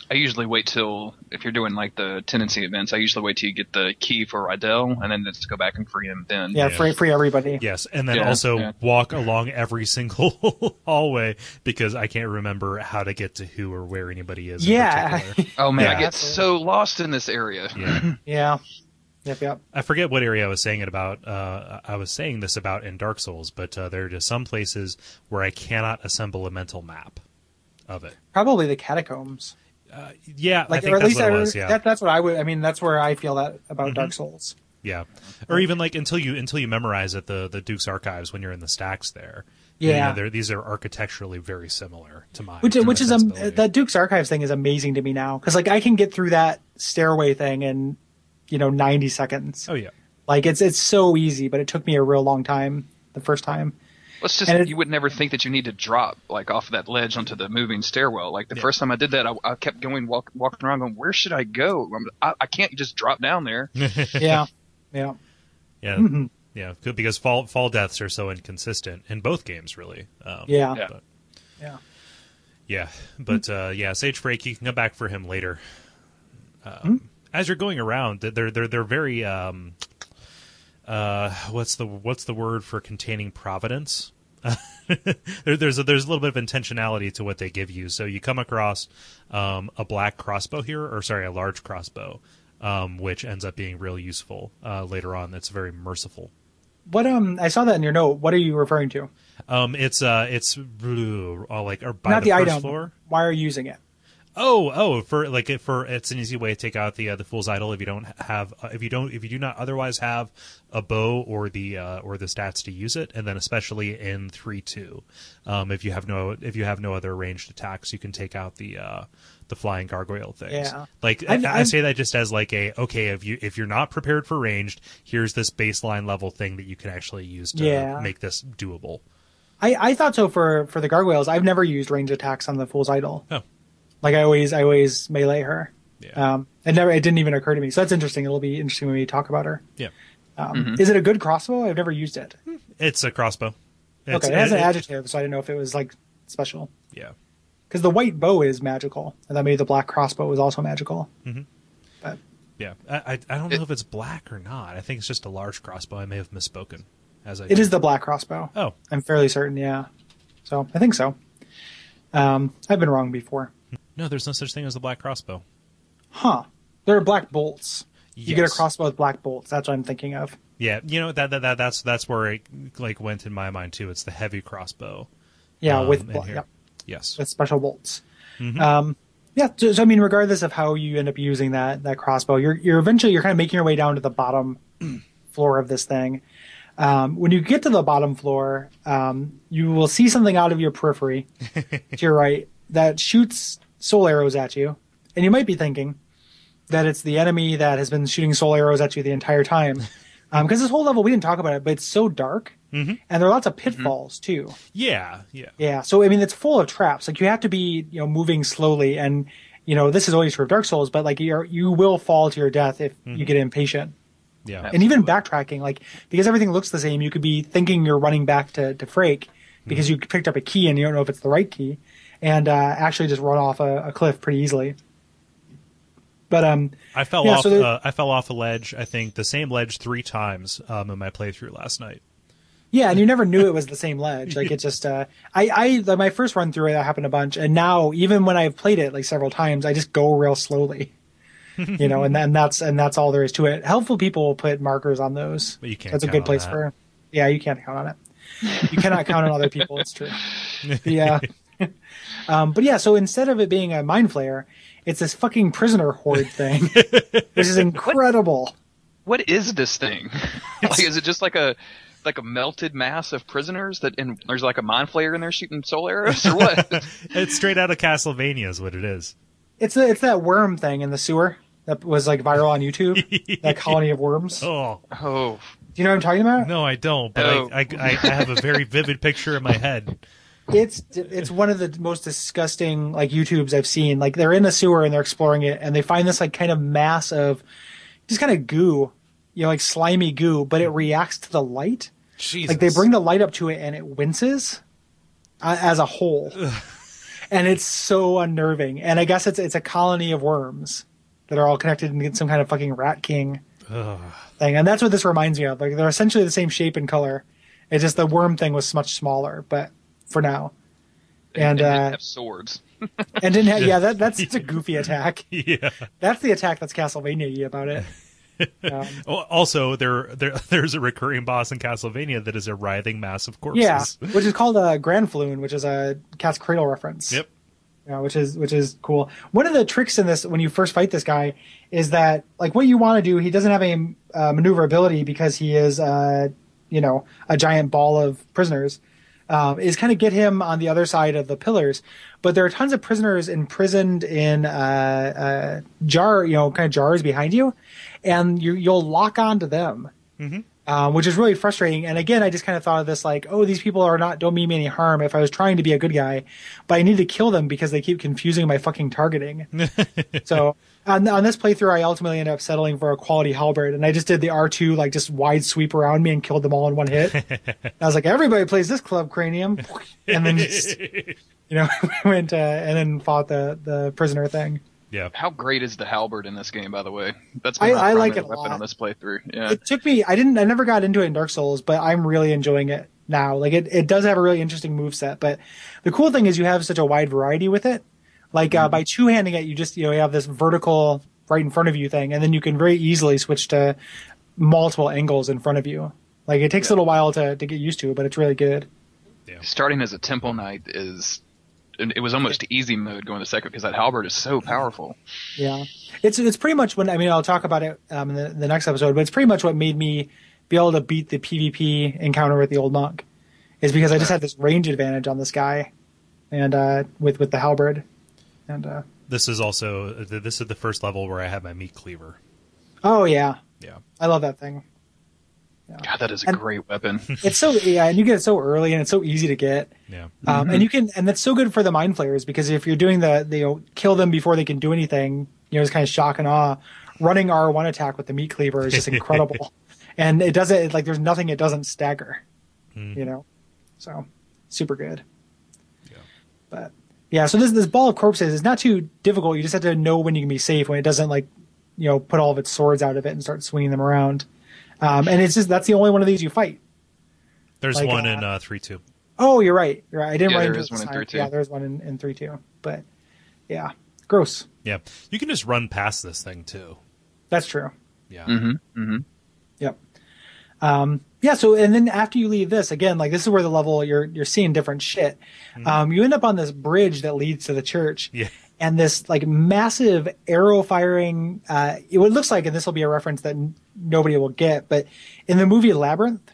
I usually wait till if you're doing like the tendency events. I usually wait till you get the key for Rydell, and then just go back and free him. Then Yeah, Yeah. free, free everybody. Yes, and then Yeah, also yeah. walk along every single [laughs] hallway because I can't remember how to get to who or where anybody is. Yeah. particular. Oh man, Yeah. I get so lost in this area. yeah. [laughs] yeah. Yep, yep. I forget what area I was saying it about. Uh, I was saying this about in Dark Souls, but uh, there are just some places where I cannot assemble a mental map of it. Probably the catacombs. Yeah, I Like, think or at that's least what it I- was. Yeah, that, that's what I would. I mean, that's where I feel that about Mm-hmm. Dark Souls. Yeah, or even like until you until you memorize it, the the Duke's archives when you're in the stacks there. You Yeah. know, these are architecturally very similar to mine. which to which is um, that Duke's archives thing is amazing to me now because like I can get through that stairway thing in you know 90 seconds. Oh yeah, Like it's it's so easy, but it took me a real long time the first time. Let's just And it- you would never think that you need to drop like off that ledge onto the moving stairwell. Like the first time I did that, I, I kept going walk, walking around, going, "Where should I go? I'm- I, I can't just drop down there." [laughs] Yeah, yeah, yeah, Mm-hmm. yeah. Good because fall fall deaths are so inconsistent in both games, really. Um, yeah, Yeah. But, yeah. yeah, but uh, yeah, Sage Freke. You can come back for him later. Um, Hmm? As you're going around, they're they're they're very. Um, uh, what's the what's the word for containing providence? [laughs] there, there's a, there's a little bit of intentionality to what they give you. So you come across um, a black crossbow here, or sorry, a large crossbow, um, which ends up being real useful uh, later on. That's very merciful. What um I saw that in your note. What are you referring to? Um, it's uh, it's uh, like or by Not the, the, first item. floor. Why are you using it? Oh, oh, for like it for it's an easy way to take out the uh, the fool's idol if you don't have uh, if you don't if you do not otherwise have a bow or the uh, or the stats to use it, and then especially in three two, um, if you have no if you have no other ranged attacks, you can take out the uh, the flying gargoyle things. Yeah. Like I I've- I I've- say that just as like a okay if you if you're not prepared for ranged, here's this baseline level thing that you can actually use to Yeah. make this doable. I, I thought so for for the gargoyles. I've never used range attacks on the fool's idol. Oh. Like I always I always melee her. Yeah. Um, it never it didn't even occur to me. So that's interesting. It'll be interesting when we talk about her. Yeah. Um, Is it a good crossbow? I've never used it. It's a crossbow. It's- okay, it has an it- adjective, so I didn't know if it was like special. Yeah. Because the white bow is magical, and then maybe the black crossbow is also magical. But Yeah, I, I I don't know if it's black or not. I think it's just a large crossbow. I may have misspoken. As I it is the black crossbow. Oh, I'm fairly certain. Yeah. So I think so. Um, I've been wrong before. No, there's no such thing as a black crossbow. Huh? There are black bolts. You get a crossbow with black bolts. That's what I'm thinking of. Yeah, you know that, that, that that's that's where it like went in my mind too. It's the heavy crossbow. Yeah, um, with bla- yep, Yes. with special bolts. Mhm. Um, yeah. So, so I mean, regardless of how you end up using that that crossbow, you're you're eventually you're kind of making your way down to the bottom [clears throat] floor of this thing. Um, when you get to the bottom floor, um, you will see something out of your periphery [laughs] to your right that shoots soul arrows at you, and you might be thinking that it's the enemy that has been shooting soul arrows at you the entire time. [laughs] Um, because this whole level, we didn't talk about it, but it's so dark, Mhm. and there are lots of mm-hmm. pitfalls too. Yeah, yeah. Yeah, so I mean, it's full of traps. Like you have to be, you know, moving slowly, and you know, this is always true of Dark Souls, but like you're you will fall to your death if you mm-hmm. get impatient, Yeah. and even backtracking, like because everything looks the same, you could be thinking you're running back to to Freke because mm-hmm. you picked up a key and you don't know if it's the right key, and uh, actually just run off a, a cliff pretty easily. But um, I fell Yeah, off. so there- uh, I fell off a ledge. I think the same ledge three times um, in my playthrough last night. Yeah, and you never knew it was [laughs] the same ledge. Like it just, uh, I, I, like my first run through it, that happened a bunch, and now even when I've played it like several times, I just go real slowly. [laughs] you know, and then that's and that's all there is to it. Helpful people will put markers on those. But you can't That's a good place that. for. Yeah, you can't count on it. You cannot count on other people. It's true. [laughs] Yeah. Um, but yeah, so instead of it being a mind flayer, it's this fucking prisoner horde thing, [laughs] which is incredible. What is this thing? [laughs] like, is it just like a like a melted mass of prisoners that and there's like a mind flayer in there shooting soul arrows or what? [laughs] It's straight out of Castlevania, is what it is. It's a, it's that worm thing in the sewer that was like viral on YouTube. that colony of worms. Oh oh, Do you know what I'm talking about? no, I don't. But No. I, I, I, I have a very vivid picture in my head. It's it's one of the most disgusting like YouTubes I've seen. Like they're in a sewer and they're exploring it, and they find this like kind of mass of just kind of goo, you know, like slimy goo, but it reacts to the light. Jesus. Like they bring the light up to it and it winces uh, as a whole, and it's so unnerving. And I guess it's it's a colony of worms that are all connected and some kind of fucking rat king Ugh. thing. And that's what this reminds me of. Like they're essentially the same shape and color. It's just the worm thing was much smaller, but for now. And, didn't uh, have swords. [laughs] and didn't have, yeah, that that's such a [laughs] goofy attack. [laughs] Yeah. That's the attack that's Castlevania about it. Um, Also, there, there, there's a recurring boss in Castlevania that is a writhing mass of corpses. yeah, which is called a Granfalloon, which is a Cat's Cradle reference. Yep. Yeah, which is which is cool. One of the tricks in this when you first fight this guy is that like what you want to do, he doesn't have any uh, maneuverability because he is uh, you know a giant ball of prisoners. Um, is kind of get him on the other side of the pillars, but there are tons of prisoners imprisoned in uh, uh, jar, you know, kind of jars behind you, and you, you'll lock onto them, um, which is really frustrating. And again, I just kind of thought of this like, oh, these people are not don't mean me any harm if I was trying to be a good guy, but I need to kill them because they keep confusing my fucking targeting. [laughs] so on, on this playthrough, I ultimately ended up settling for a quality halberd, and I just did the R two like just wide sweep around me and killed them all in one hit. [laughs] I was like, everybody plays this club cranium, and then just [laughs] you know [laughs] went uh, and then fought the the prisoner thing. Yeah. How great is the halberd in this game, by the way? That's I- my I like primary it a weapon lot. on this playthrough. Yeah. It took me. I didn't. I never got into it in Dark Souls, but I'm really enjoying it now. Like it, it does have a really interesting move set. But the cool thing is you have such a wide variety with it. Like uh, by two handing it, you just you know you have this vertical right in front of you thing, and then you can very easily switch to multiple angles in front of you. Like it takes a little while to to get used to, but it's really good. Starting as a temple knight is. It was almost easy mode going to second because that halberd is so powerful. Yeah, it's it's pretty much when I mean I'll talk about it um, in the, the next episode, but it's pretty much what made me be able to beat the PvP encounter with the old monk, is because I just had this range advantage on this guy, and uh, with with the halberd, and uh, This is also this is the first level where I have my meat cleaver. oh yeah, Yeah. I love that thing. God, that is a And- great weapon. [laughs] It's so yeah, and you get it so early, and it's so easy to get. Yeah. Um, and you can, and that's so good for the mind flayers because if you're doing the, the you know, kill them before they can do anything, you know, it's kind of shock and awe. Running R1 attack with the meat cleaver is just [laughs] incredible. and it doesn't, it, like, there's nothing it doesn't stagger, you know? So, super good. Yeah. But, yeah, so this, this ball of corpses is not too difficult. You just have to know when you can be safe, when it doesn't, like, you know, put all of its swords out of it and start swinging them around. Um, and it's just, that's the only one of these you fight. There's Like, one uh, in uh, three two. Oh, you're right. You're right. I didn't Yeah, write there into one in 3-2. Yeah, there's one in, in three two. But yeah, gross. Yeah. You can just run past this thing too. That's true. Yeah. hmm hmm Yep. Um, yeah. So, and then after you leave this, again, like this is where the level you're you're seeing different shit. Um, you end up on this bridge that leads to the church. Yeah. And this like massive arrow firing. Uh, it looks like, and this will be a reference that n- nobody will get, but in the movie Labyrinth,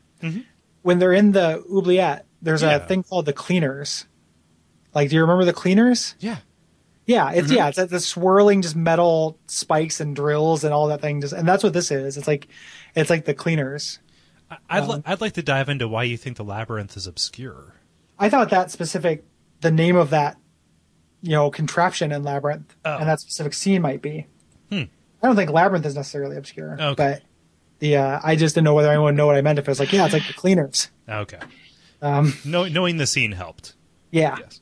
when they're in the oubliette, there's Yeah. a thing called the cleaners. Like, do you remember the cleaners? Yeah. Yeah, it's yeah, it's the swirling just metal spikes and drills and all that thing. Just and that's what this is. It's like it's like the cleaners. I'd, Um, li- I'd like to dive into why you think the labyrinth is obscure. I thought that specific the name of that you know contraption in labyrinth Oh. and that specific scene might be. Hmm. I don't think labyrinth is necessarily obscure, Okay. but the uh, I just didn't know whether anyone would know what I meant. If it was like yeah, it's like the cleaners. Okay. Um, Know, knowing the scene helped. yeah, Yes.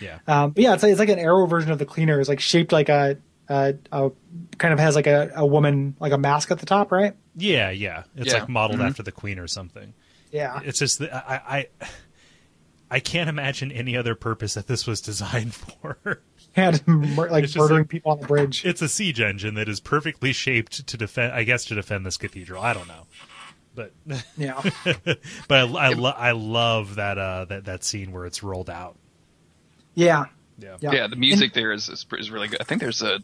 Yeah. um, but yeah, it's like, it's like an arrow version of the cleaners, like shaped like a. a, a kind of has like a, a woman like a mask at the top, right? Yeah, yeah. It's Yeah. like modeled Mhm. after the queen or something. Yeah, It's just that I, I [sighs] I can't imagine any other purpose that this was designed [laughs] for. and mur- like It's murdering like- people on the bridge. [laughs] it's a siege engine that is perfectly shaped to defend. I guess to defend this cathedral. I don't know, but [laughs] Yeah. but I I, lo- I love that uh that that scene where it's rolled out. Yeah. Yeah. Yeah. Yeah, the music there is, is is really good. I think there's a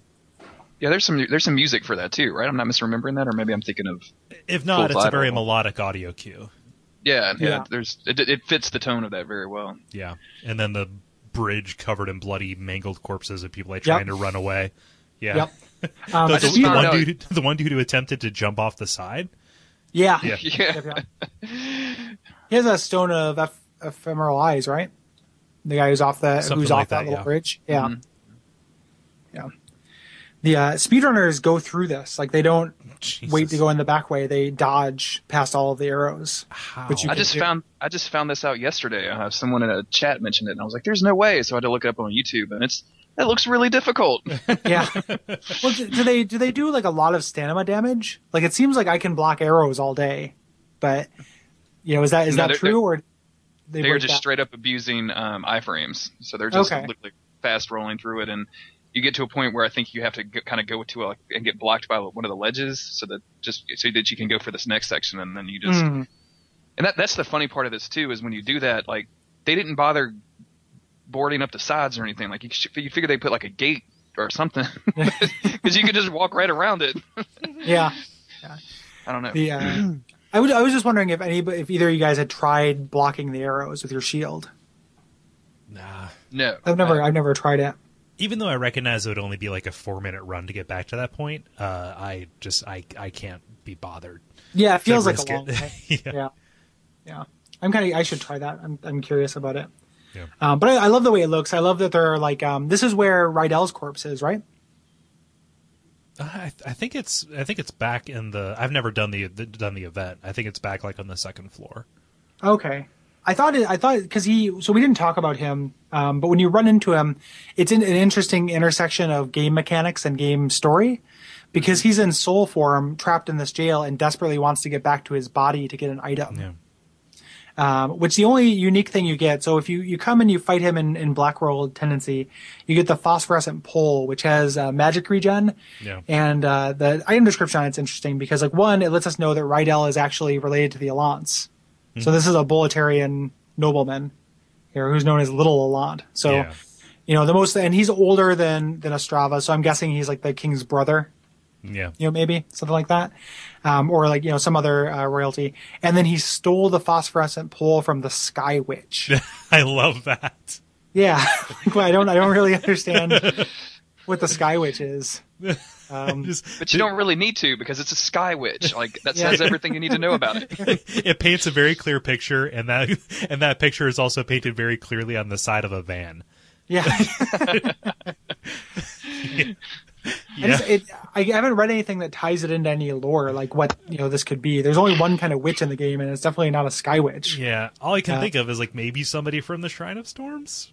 yeah, there's some there's some music for that too, right? I'm not misremembering that, or maybe I'm thinking of If not, Full it's a very melodic audio cue. yeah, yeah. Yeah. There's it, it fits the tone of that very well. Yeah, and then the bridge covered in bloody, mangled corpses of people like trying to run away. Yeah. Yep. [laughs] Um, The, I just the one dude, the one dude who attempted to jump off the side. yeah. Yeah. [laughs] Yeah, Yep, yep. He has a stone of eph- ephemeral eyes, right? The guy who's off the Something who's like off that, that, little yeah. bridge. Yeah. Mhm. Yeah. The uh, speedrunners go through this. Like they don't Jesus. wait to go in the back way. They dodge past all of the arrows. How? But you I just do- found I just found this out yesterday. I have someone in a chat mentioned it, and I was like, "There's no way!" So I had to look it up on YouTube, and it's it looks really difficult. [laughs] Yeah. well, do, do they do they do like a lot of stamina damage? Like it seems like I can block arrows all day, but you know, is that is No, that they're- true or they They're break just that? straight up abusing um, iframes, so they're just Okay. literally fast rolling through it, and you get to a point where I think you have to go, kind of go to a, and get blocked by one of the ledges, so that just so that you can go for this next section, and then you just Mm. and that that's the funny part of this too is when you do that, like they didn't bother boarding up the sides or anything. Like you, you figure they put like a gate or something [laughs] [laughs] because you could just walk right around it. [laughs] Yeah. yeah. I don't know. The uh, I would I was just wondering if any if either of you guys had tried blocking the arrows with your shield. Nah. no, I've never Uh, I've never tried it. Even though I recognize it would only be like a four minute run to get back to that point, uh, I just I I can't be bothered. Yeah, it feels like a long it. way. [laughs] yeah. Yeah. Yeah. I'm kind of I should try that. I'm I'm curious about it. Yeah. Um, but I, I love the way it looks. I love that there are like um, this is where Rydell's corpse is, right? I, I think it's I think it's back in the. I've never done the, the done the event. I think it's back like on the second floor. Okay. I thought it, I thought because he so we didn't talk about him, um, but when you run into him, it's in an interesting intersection of game mechanics and game story, because he's in soul form, trapped in this jail, and desperately wants to get back to his body to get an item. Yeah. Um, which the only unique thing you get. So if you you come and you fight him in in Black World Tendency, you get the phosphorescent pole, which has uh, magic regen. Yeah. And uh, the item description on it's interesting because like one, it lets us know that Rydell is actually related to the Alliance. So this is a Boletarian nobleman here who's known as Little Allant. So Yeah. you know the most, and he's older than than Ostrava. So I'm guessing he's like the king's brother Yeah. you know, maybe something like that, um, or like you know some other uh, royalty. And then he stole the phosphorescent pole from the Sky Witch. [laughs] I love that. yeah, [laughs] I don't, I don't really understand what the Sky Witch is. [laughs] Um, [laughs] Just- but you don't really need to because it's a sky witch. Like that [laughs] Yeah. says everything you need to know about it. [laughs] it paints a very clear picture, and that and that picture is also painted very clearly on the side of a van. yeah, I, Yeah. just, it, I haven't read anything that ties it into any lore, like what you know this could be. There's only one kind of witch in the game, and it's definitely not a Sky Witch. Yeah, all I can Uh, think of is like maybe somebody from the Shrine of Storms.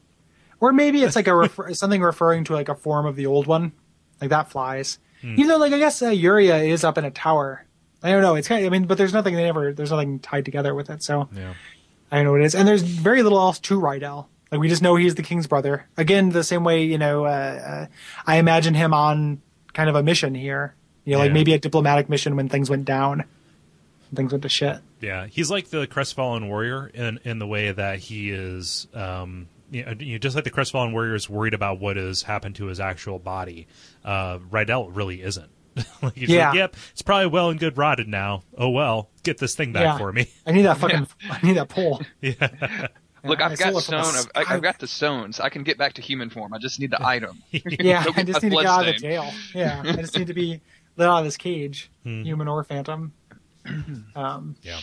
Or maybe it's like a refer- something referring to like a form of the old one, like that flies. Hmm. Even though, like I guess uh, Yuria is up in a tower. I don't know. It's kind of. I mean, but there's nothing they never. There's nothing tied together with it. So Yeah, I don't know what it is. And there's very little else to Rydell. Like we just know he's the king's brother. Again, the same way you know. Uh, uh, I imagine him on kind of a mission here. You know, like maybe a diplomatic mission when things went down. Things went to shit. yeah. He's like the crestfallen warrior in in the way that he is. Um, you know, just like the crestfallen warrior is worried about what has happened to his actual body. Uh, Rydell really isn't. [laughs] like he's Yeah. like, yep, it's probably well and good rotted now. Oh well, get this thing back Yeah. for me. I need that fucking. [laughs] I need that pole. [laughs] yeah, Look, I I've stole got it from stone. I've, I've got the stones. I can get back to human form. I just need the item. Yeah, I just need to get out of the jail. Yeah, I just need to be let out of this cage, Hmm. human or phantom. [clears throat] Um, yeah.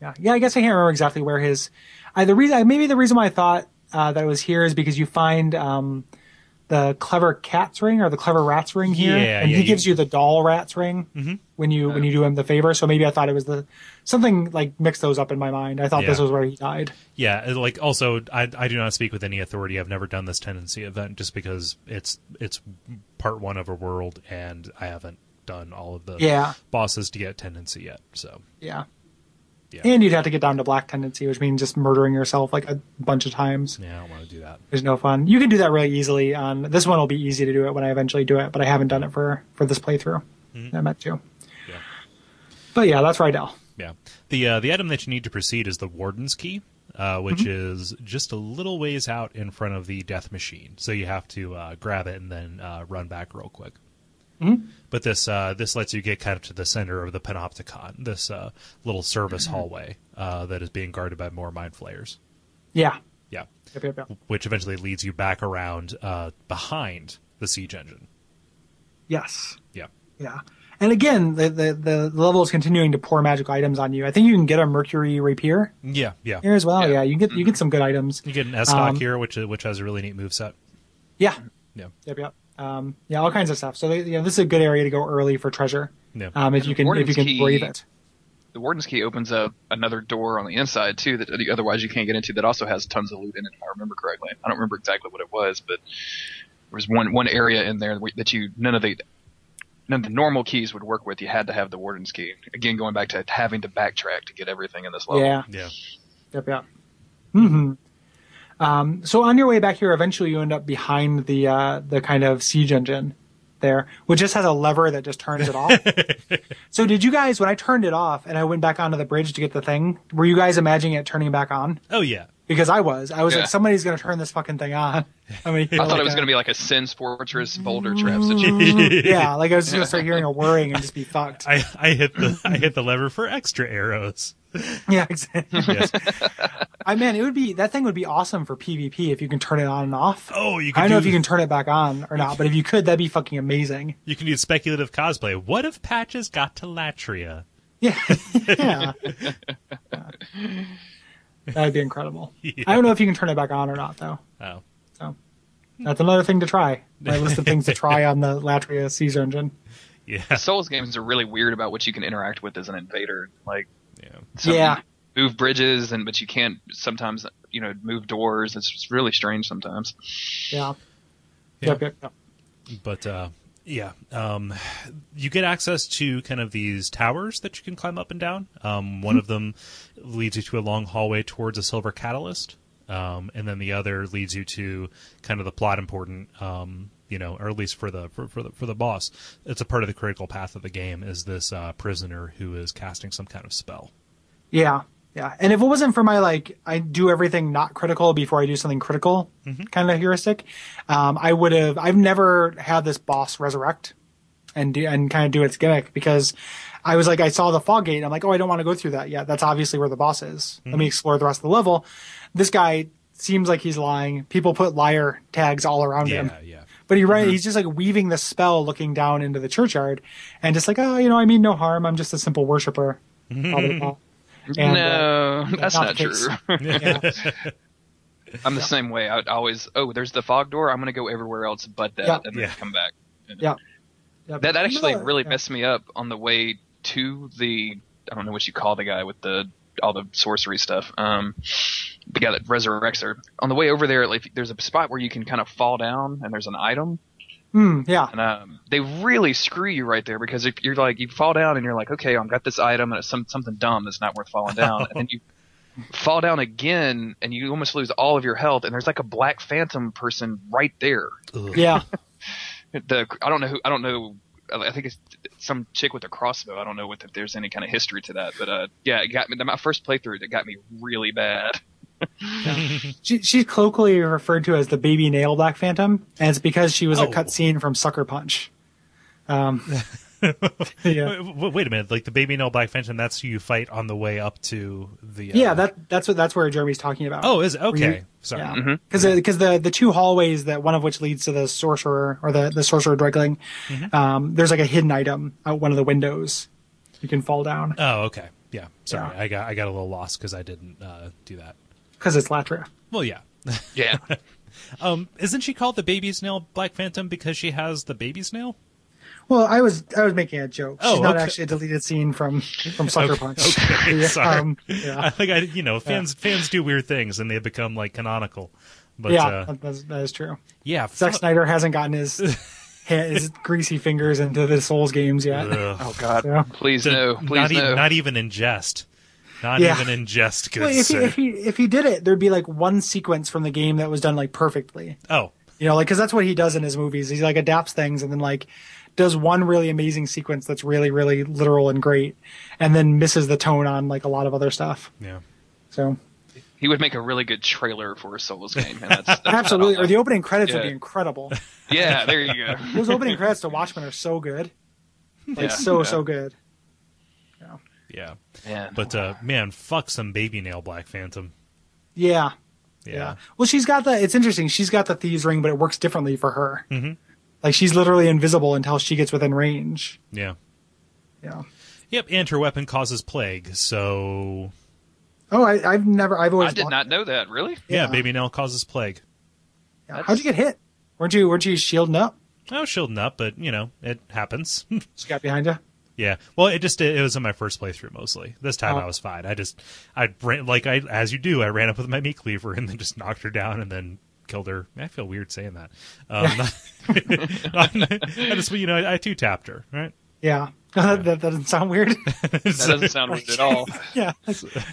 yeah, yeah. I guess I can't remember exactly where his. I, the reason, maybe the reason why I thought uh, that it was here is because you find um, the clever cat's ring or the clever rat's ring here, Yeah, and yeah, he you- gives you the doll rat's ring when you when you do him the favor. So maybe I thought it was the something like mixed those up in my mind. I thought this was where he died. Yeah, like also, I I do not speak with any authority. I've never done this tendency event just because it's it's part one of a world, and I haven't done all of the Yeah. bosses to get tendency yet. So Yeah. Yeah, And you'd have to get down to black tendency, which means just murdering yourself like a bunch of times. yeah, I don't want to do that. There's no fun. You can do that really easily. On this one, will be easy to do it when I eventually do it, but I haven't done it for for this playthrough. I meant to. Yeah, But yeah, that's Rydell. yeah. The uh, the item that you need to proceed is the Warden's Key. Uh, which is just a little ways out in front of the death machine, so you have to uh, grab it and then uh, run back real quick. But this uh, this lets you get kind of to the center of the Panopticon, this uh, little service hallway uh, that is being guarded by more mind flayers. Yeah. Yeah, Yep, yep, yep. which eventually leads you back around uh, behind the siege engine. Yes. Yeah, Yeah. And again, the, the the level is continuing to pour magic items on you. I think you can get a Mercury rapier yeah, yeah. here as well. Yeah. Yeah, you get you get some good items. You get an Estoc Um, here, which which has a really neat move set. Yeah. Yeah, Yep, yep. Um, yeah, all kinds of stuff. So they, you know, this is a good area to go early for treasure. yeah. Um, if you the can if Warden's you can Key- brave it. The warden's key opens up another door on the inside too that otherwise you can't get into. That also has tons of loot in it, if I remember correctly. I don't remember exactly what it was, but there was one one area in there that you none of the none of the normal keys would work with. You had to have the warden's key. Again, going back to having to backtrack to get everything in this level. Yeah. yeah. Yep, yep. hmm Um, so on your way back here, eventually you end up behind the uh, the kind of siege engine there, which just has a lever that just turns it off. [laughs] so did you guys, when I turned it off and I went back onto the bridge to get the thing, were you guys imagining it turning back on? Oh yeah, because I was. I was Yeah. like, somebody's gonna turn this fucking thing on. I mean, I thought it was going to be uh, like a Sen's Fortress boulder trap situation. [laughs] yeah, like I was just gonna start hearing a whirring and just be fucked. I, I hit the I hit the lever for extra arrows. [laughs] yeah, exactly. Yes. I mean, it would be that thing would be awesome for PvP if you can turn it on and off. Oh, you I don't know if you can turn it back on or not, but if you could, that'd be fucking amazing. you can do speculative cosplay. What if Patches got to Latria? Yeah, [laughs] yeah. That'd be incredible. [laughs] I don't know if you can turn it back on or not, though. Oh, So that's another thing to try. My list of things to try on the [laughs] Latria siege engine. yeah, Souls games are really weird about what you can interact with as an invader. Like, yeah. some Yeah. move bridges, and but you can't sometimes, you know, move doors. It's just really strange sometimes. Yeah. Yeah. Yep, yep, yep. But uh, yeah, um, you get access to kind of these towers that you can climb up and down. Um, one of them leads you to a long hallway towards a silver catalyst, um, and then the other leads you to kind of the plot important. Um, you know, or at least for the for, for the for the boss, it's a part of the critical path of the game. Is this uh, prisoner who is casting some kind of spell? Yeah. Yeah. And if it wasn't for my like I do everything not critical before I do something critical mm-hmm. kind of heuristic, um, I would have I've never had this boss resurrect and do and kind of do its gimmick because I was like I saw the fog gate and I'm like, oh I don't want to go through that yet. That's obviously where the boss is. Let me mm-hmm. explore the rest of the level. This guy seems like he's lying. People put liar tags all around Yeah, him. yeah. But he right, mm-hmm. he's just like weaving the spell, looking down into the churchyard, and just like, oh, you know, I mean no harm. I'm just a simple worshiper. [laughs] Blah, blah, blah. Uh, no, [laughs] that's not not true. [laughs] yeah. [laughs] I'm the same way. I would always, oh, there's the fog door. I'm going to go everywhere else but that, Yeah. and then Yeah. come back. Yeah. Yeah, That, that actually no, really yeah. messed me up on the way to the. I don't know what you call the guy with the all the sorcery stuff. Um, the guy that resurrects her. On the way over there, like there's a spot where you can kind of fall down, and there's an item, Hmm, yeah. and um, they really screw you right there because if you're like you fall down and you're like, okay, I've got this item, and it's some something dumb that's not worth falling down, and then you [laughs] fall down again, and you almost lose all of your health, and there's like a black phantom person right there. Ugh. Yeah. [laughs] the I don't know who I don't know. I think it's some chick with a crossbow. I don't know what if there's any kind of history to that, but uh, yeah, it got me. My first playthrough, it got me really bad. She, she's colloquially referred to as the baby nail Black Phantom, and it's because she was a Oh. cutscene from Sucker Punch. Um, [laughs] yeah. Wait, wait a minute, like the baby nail black phantom. That's who you fight on the way up to the. Uh, Yeah, that that's what that's where Jeremy's talking about. Oh, is it? Where you- okay. Sorry. Yeah, Mhm. because because the the two hallways that one of which leads to the sorcerer or the the sorcerer Dregling, Mm-hmm. um, there's like a hidden item out one of the windows. You can fall down Oh, okay. Yeah. Sorry, Yeah. I got I got a little lost because I didn't uh, do that. Because it's Latria. Well, yeah. [laughs] Yeah, [laughs] Um, isn't she called the baby snail Black Phantom because she has the baby snail? Well, I was I was making a joke. She's Oh, not okay. actually a deleted scene from from Sucker Okay, Punch. okay, [laughs] Yeah, sorry. um, I think I, you know, fans fans do weird things and they become like canonical. But yeah, uh, that- that's, that is true. yeah, Zack fu- Snyder hasn't gotten his his greasy fingers into the Souls games yet. Ugh. Oh God, Yeah. please The- no, please not no. even not even in jest. Not Yeah. even in jest. Good Well, if he, if he if he did it, there'd be like one sequence from the game that was done like perfectly. oh, You know, like because that's what he does in his movies. He like adapts things and then like does one really amazing sequence that's really really literal and great, and then misses the tone on like a lot of other stuff. yeah. So he would make a really good trailer for a Souls game. And that's, that's absolutely, or the opening credits would be incredible. [laughs] yeah, there you go. Those opening credits to Watchmen are so good, like Yeah, so yeah. so good. Yeah. Man. But uh, man, fuck some baby nail Black Phantom. Yeah, Yeah. Yeah. Well, she's got the. It's interesting. She's got the thieves ring, but it works differently for her. Mhm. Like she's literally invisible until she gets within range. Yeah. Yeah. Yep, and her weapon causes plague, so Oh, I, I've never. I've always. I did wa- not know that. Really? yeah, Yeah. baby nail causes plague. Yeah. How'd you get hit? Weren't you? Weren't you shielding up? I was shielding up, but you know, it happens. [laughs] She got behind you. Yeah. Well, it just it was in my first playthrough mostly. This time Oh. I was fine. I just I ran like I as you do, I ran up with my meat cleaver and then just knocked her down and then killed her. I feel weird saying that. Um, [laughs] I just you know, I, I two tapped her, right? Yeah. [laughs] that doesn't sound weird. [laughs] That doesn't sound weird at all. yeah.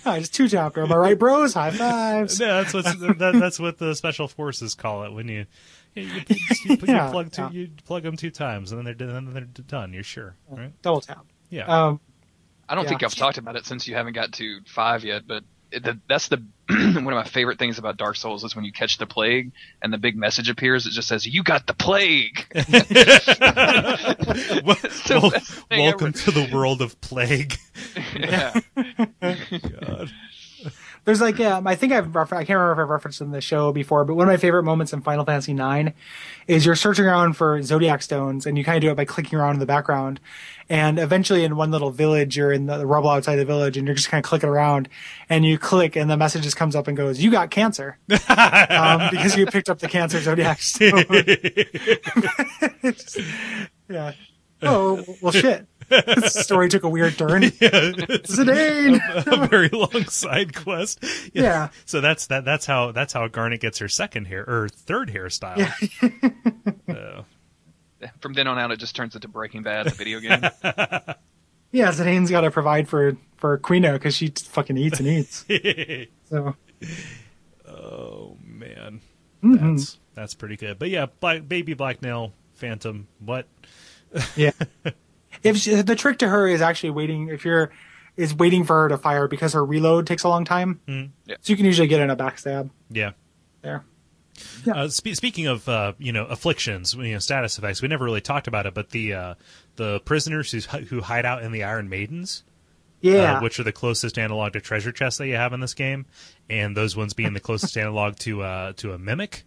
I just two tapped her. Am I right, bros? High fives. Yeah, that's what that, that's what the special forces call it when you [laughs] you, you, you, you Yeah, plug two, yeah. you plug them two times and then they're and then they're done. You're sure, right? Double tap. Yeah. Um. I don't Yeah. think I've talked about it since you haven't got to five yet, but the, that's the [clears throat] one of my favorite things about Dark Souls is when you catch the plague and the big message appears. It just says, "You got the plague." [laughs] [laughs] The well, welcome ever. to the world of plague. yeah. God. There's like um, I think I've refer- I can't remember if I've referenced in the show before, but one of my favorite moments in Final Fantasy IX is you're searching around for zodiac stones, and you kind of do it by clicking around in the background, and eventually in one little village, you're in the, rubble outside the village, and you're just kind of clicking around, and you click, and the message just comes up and goes, "You got cancer," [laughs] um, because you picked up the cancer zodiac stone. [laughs] [laughs] It's- yeah. Oh well, shit. [laughs] This story took a weird turn. [laughs] Zidane. a very long side quest. Yeah. [laughs] So that's that. That's how that's how Garnet gets her second hair or third hairstyle. Uh, From then on out, it just turns into Breaking Bad, the video game. Yeah, Zidane's got to provide for for Quina because she fucking eats and eats. So oh man, Mm-hmm. that's that's pretty good. But yeah, Black, baby Black Nail Phantom. What? yeah, if she, the trick to her is actually waiting, if you're is waiting for her to fire because her reload takes a long time, Mhm. Yeah. so you can usually get in a backstab Yeah. there. Uh, spe- speaking of uh, you know afflictions, you know status effects, we never really talked about it, but the uh, the prisoners who who hide out in the Iron Maidens, Yeah, uh, which are the closest analog to treasure chests that you have in this game, and those ones being the closest [laughs] analog to uh, to a mimic.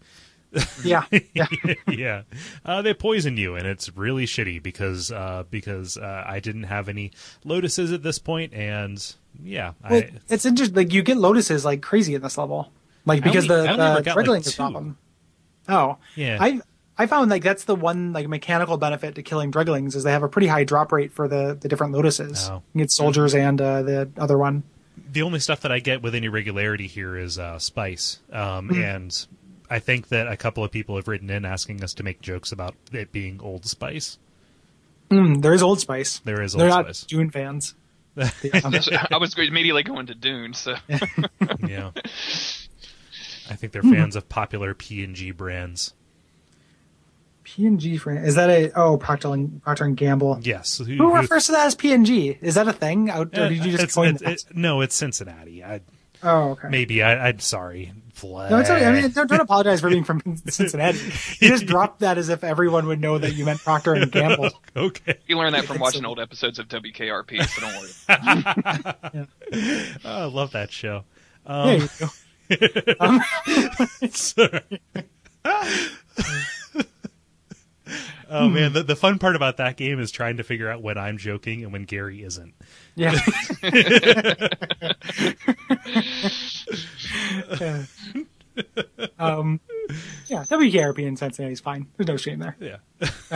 [laughs] yeah, yeah. [laughs] yeah, uh, they poison you, and it's really shitty because uh, because uh, I didn't have any lotuses at this point, and yeah, Well, I it's interesting. Like you get lotuses like crazy in this level, like because only- the I only ever the got, like, is problem. Oh, yeah I I found like that's the one like mechanical benefit to killing Dreadlings is they have a pretty high drop rate for the the different lotuses. Oh. You get soldiers and uh, the other one. the only stuff that I get with any regularity here is uh, spice, um, Mm-hmm. and I think that a couple of people have written in asking us to make jokes about it being Old Spice. Mm, there is Old Spice. There is They're Old not Spice. Dune fans. [laughs] The, I was immediately going to Dune, so [laughs] yeah, I think Hmm. they're fans of popular P and G brands. P and G friend is that a oh Procter and Procter and Gamble? Yes, who, Who who- refers to that as P and G? Is that a thing? Or uh, did you just it's- coin it's- that? it- no, it's Cincinnati. I, oh, okay. maybe I, I'm sorry. Flag. No, it's okay. I mean, don't, don't apologize for being from [laughs] Cincinnati. You just dropped that as if everyone would know that you meant Procter and Gamble. [laughs] okay. you learned that from watching old episodes of WKRP. So don't worry. Oh, [laughs] I love that show. There you go. Um, Sorry. oh man, the, the fun part about that game is trying to figure out when I'm joking and when Gary isn't. yeah. Yeah. um, yeah, WKRP in Cincinnati is fine. There's no shame there. Yeah.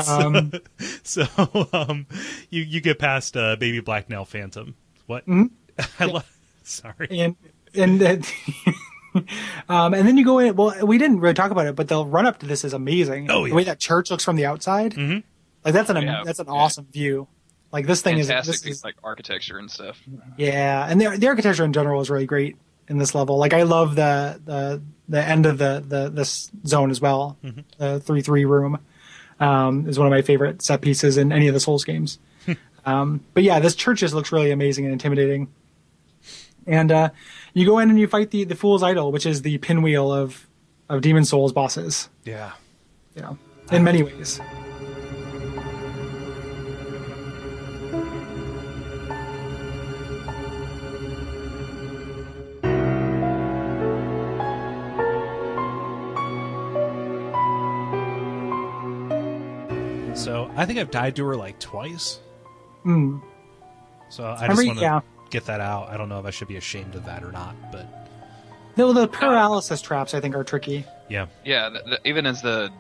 Um, [laughs] [laughs] So um, you you get past uh, Baby Black Nail Phantom. What? Mm-hmm. [laughs] I love. Sorry. and and uh, um, and then you go in. Well, we didn't really talk about it, but the run up to this is amazing. Oh, yeah. the way that church looks from the outside, Mhm. like that's an Yeah, that's an yeah. awesome view. Like this thing Fantastic, is this is like architecture and stuff. yeah, and the the architecture in general is really great in this level. Like I love the the the end of the the this zone as well. Mm-hmm. The three three room um, is one of my favorite set pieces in any of the Souls games. um, but yeah, this church just looks really amazing and intimidating. And uh, you go in and you fight the the Fool's Idol, which is the pinwheel of of Demon Souls bosses. Yeah. You know, in many ways. I think I've died to her like twice. Mm. So I just want to yeah. get that out. I don't know if I should be ashamed of that or not, but No, the paralysis traps I think are tricky. yeah. Yeah, the, the, even as the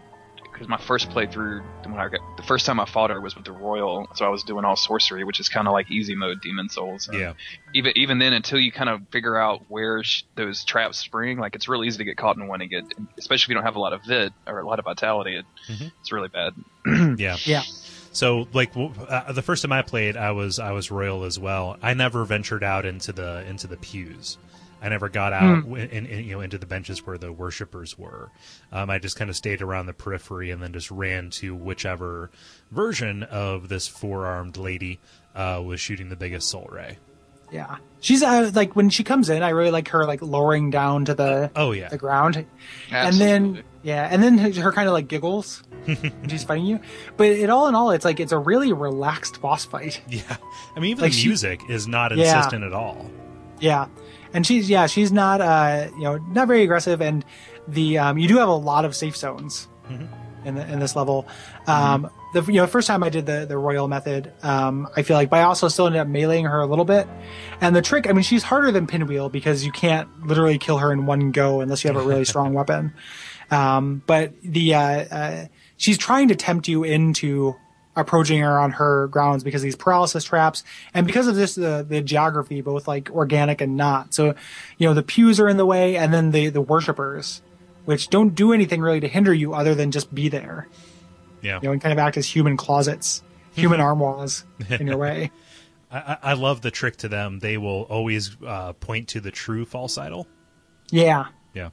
because my first playthrough when I got the first time I fought her was with the royal, so I was doing all sorcery, which is kind of like easy mode Demon Souls. And Yeah. Even even then, until you kind of figure out where sh- those traps spring, like it's really easy to get caught in one and get, especially if you don't have a lot of vit or a lot of vitality, it, Mhm. it's really bad. [clears throat] Yeah. Yeah. So like w- uh, the first time I played, I was I was royal as well. I never ventured out into the into the pews. I never got out w in, in, you know into the benches where the worshippers were. Um, I just kind of stayed around the periphery and then just ran to whichever version of this four armed lady uh, was shooting the biggest soul ray. Yeah, she's uh, like when she comes in, I really like her like lowering down to the Oh yeah, the ground, and then yeah, and then her, her kind of like giggles when she's [laughs] fighting you. But it all in all, it's like it's a really relaxed boss fight. yeah. I mean, even Like the she- music is not Yeah. insistent at all. Yeah, and she's yeah she's not uh you know not very aggressive, and the um you do have a lot of safe zones in the, in this level. Um, the you know first time I did the the royal method, um I feel like, but I also still ended up meleeing her a little bit. And the trick, I mean, she's harder than Pinwheel because you can't literally kill her in one go unless you have a really [laughs] strong weapon. Um, but the uh, uh, she's trying to tempt you into approaching her on her grounds because of these paralysis traps and because of this the the geography both like organic and not so you know the pews are in the way and then the the worshippers which don't do anything really to hinder you other than just be there Yeah, you know and kind of act as human closets [laughs] human armoires in your way [laughs] I, I I love the trick to them. They will always uh, point to the true false idol. yeah Yeah,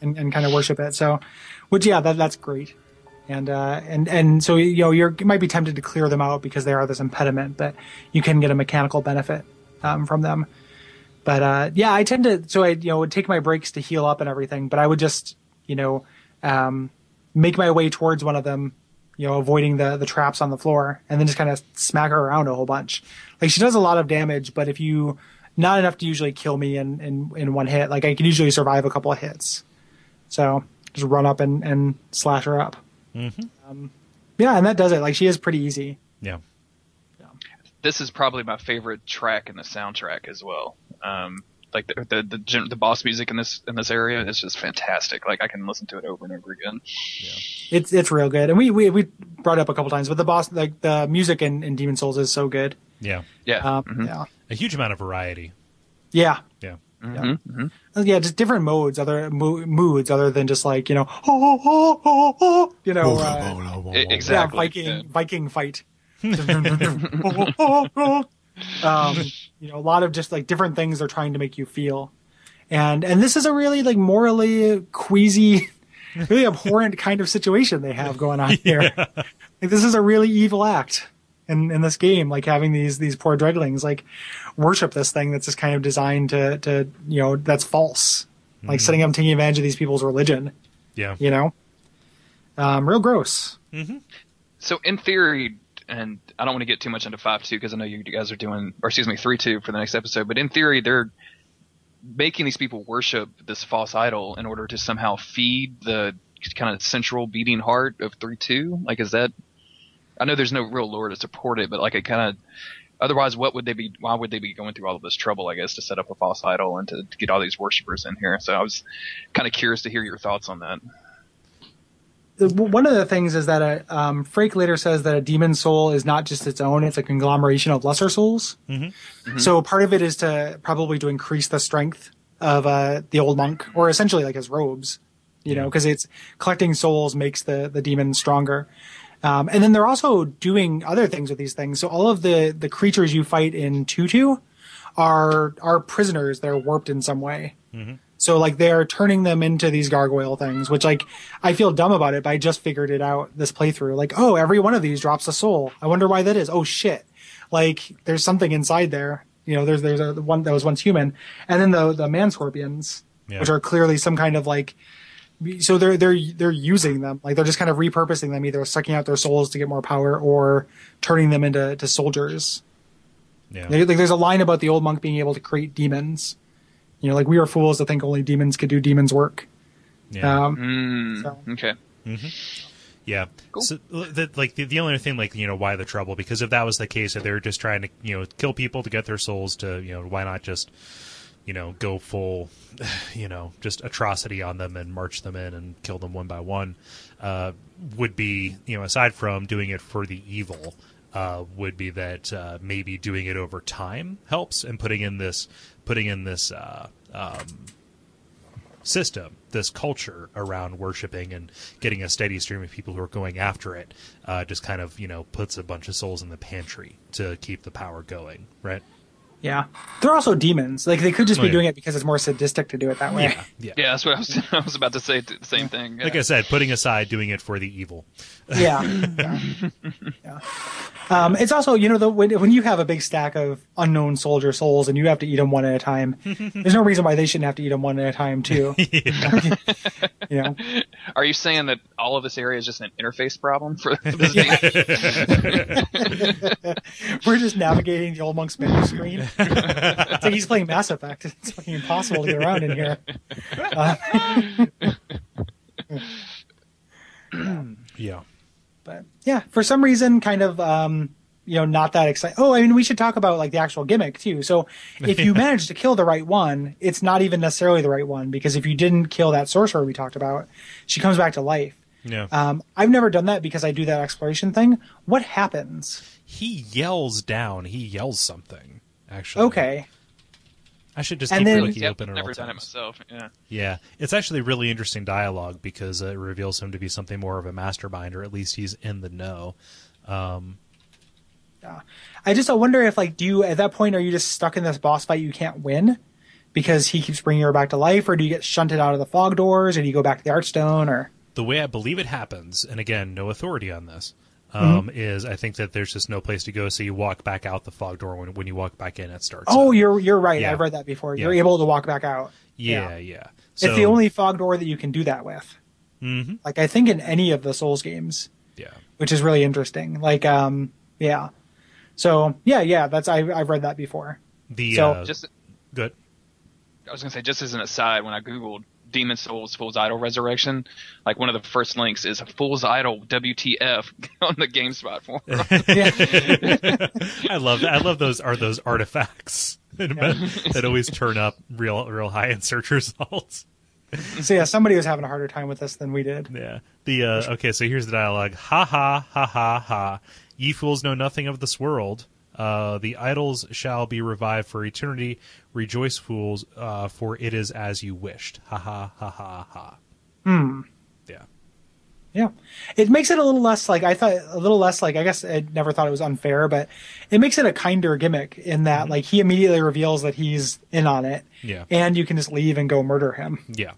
and, and kind of worship it. So, which yeah, that that's great. And uh, and and so you know you might be tempted to clear them out because they are this impediment, but you can get a mechanical benefit um, from them. But uh, yeah, I tend to so I you know would take my breaks to heal up and everything, but I would just you know um, make my way towards one of them, you know, avoiding the the traps on the floor, and then just kind of smack her around a whole bunch. Like she does a lot of damage, but if you not enough to usually kill me in in, in one hit, like I can usually survive a couple of hits. So just run up and and slash her up. Um, yeah, and that does it. Like she is pretty easy. yeah. this is probably my favorite track in the soundtrack as well. Um, like the, the the the boss music in this in this area is just fantastic. Like I can listen to it over and over again. It's it's real good, and we we we brought it up a couple times, but the boss like the music in, in Demon Souls is so good. Yeah, Yeah. Um, Mhm. Yeah, a huge amount of variety. yeah, Yeah, Mhm. Mhm. yeah. Just different modes, other mo- moods, other than just like you know, oh, oh, oh, oh, you know, uh, E- yeah, exactly. Viking Yeah. Viking fight. [laughs] [laughs] um, you know, a lot of just like different things they're trying to make you feel, and and this is a really like morally queasy, [laughs] really abhorrent kind of situation they have going on here. Like this is a really evil act in in this game, like having these these poor dreadlings like worship this thing that's just kind of designed to to you know that's false, like setting up and taking advantage of these people's religion. yeah, You know, um, real gross. So in theory, and I don't want to get too much into five two because I know you guys are doing, or excuse me, three two for the next episode. But in theory, they're making these people worship this false idol in order to somehow feed the kind of central beating heart of three two. Like, is that? I know there's no real lore to support it, but like it kind of. Otherwise, what would they be? Why would they be going through all of this trouble? I guess to set up a false idol and to, to get all these worshippers in here. So I was kind of curious to hear your thoughts on that. one of the things is that a, um, Freke later says that a demon soul is not just its own; it's a conglomeration of lesser souls. So part of it is to probably to increase the strength of uh, the old monk, or essentially like his robes, you know, because it's collecting souls makes the the demon stronger. Um, and then they're also doing other things with these things. So all of the the creatures you fight in Tutu are are prisoners. They're warped in some way. So like they're turning them into these gargoyle things, which like I feel dumb about it, but I just figured it out this playthrough. Like, oh, every one of these drops a soul. I wonder why that is. Oh shit. Like there's something inside there. You know, there's there's a the one that was once human. And then the the man scorpions, Yeah. which are clearly some kind of like so they're they're they're using them. Like they're just kind of repurposing them, either sucking out their souls to get more power or turning them into to soldiers. yeah. Like, like, there's a line about the old monk being able to create demons. You know, like we are fools to think only demons could do demons' work. yeah. Um, Mm, So- Okay. Yeah. Cool. So, the, like the, the only thing, like you know, why the trouble? Because if that was the case, if they were just trying to, you know, kill people to get their souls, to you know, why not just, you know, go full, [sighs] you know, just atrocity on them and march them in and kill them one by one? Uh, would be, you know, aside from doing it for the evil, uh, would be that uh, maybe doing it over time helps and putting in this, putting in this. Uh, um, system, this culture around worshiping and getting a steady stream of people who are going after it, uh, just kind of you know puts a bunch of souls in the pantry to keep the power going, right? Yeah, they're also demons. Like they could just Oh, be yeah. doing it because it's more sadistic to do it that way. Yeah, yeah. Yeah, that's what I was. [laughs] I was about to say the same thing. Like. I said, putting aside doing it for the evil. Yeah. [laughs] yeah. Yeah. Um, it's also, you know, the, when, when you have a big stack of unknown soldier souls and you have to eat them one at a time, [laughs] there's no reason why they shouldn't have to eat them one at a time too. [laughs] you know, Are you saying that all of this area is just an interface problem for this game? we're just navigating the old monk's menu screen. it's like he's playing Mass Effect. It's fucking impossible to get around in here. Uh, Yeah. Yeah, for some reason, kind of, um, you know, not that exciting. Oh, I mean, we should talk about like the actual gimmick too. So if you [laughs] manage to kill the right one, it's not even necessarily the right one because if you didn't kill that sorcerer we talked about, she comes back to life. Yeah. Um, I've never done that because I do that exploration thing. What happens? he yells down. He yells something. Actually. Okay. I should just And keep then- the wiki Yep, open at all never done it myself. Yeah. Yeah, it's actually really interesting dialogue because it reveals him to be something more of a mastermind, or at least he's in the know. Um, I just I wonder if like do you at that point are you just stuck in this boss fight you can't win because he keeps bringing her back to life, or do you get shunted out of the fog doors, or do you go back to the Archstone, or the way I believe it happens, and again, no authority on this, Mm-hmm. um, is I think that there's just no place to go, so you walk back out the fog door. When when you walk back in, it starts. oh up. you're you're right Yeah. I've read that before you're Yeah. able to walk back out. yeah, yeah. it's the only fog door that you can do that with. hmm Like I think in any of the Souls games, Yeah, which is really interesting. Like um yeah, so yeah yeah that's I I've read that before. the So- uh, Just good. I was gonna say, just as an aside, when I googled Demon Souls Fool's Idol Resurrection, like one of the first links is Fool's Idol WTF [laughs] on the GameSpot forum. [laughs] I love I love those are those artifacts [laughs] that always turn up real real high in search results. so yeah, somebody was having a harder time with this than we did. Yeah. The uh, okay, so here's the dialogue. Ha ha ha ha ha. Ye fools know nothing of this world. Uh, the idols shall be revived for eternity. Rejoice, fools, uh, for it is as you wished. Ha ha ha ha ha. Hmm. Yeah. Yeah, it makes it a little less like I thought. A little less like I guess I never thought it was unfair, but it makes it a kinder gimmick in that like he immediately reveals that he's in on it, Yeah. and you can just leave and go murder him. Yeah.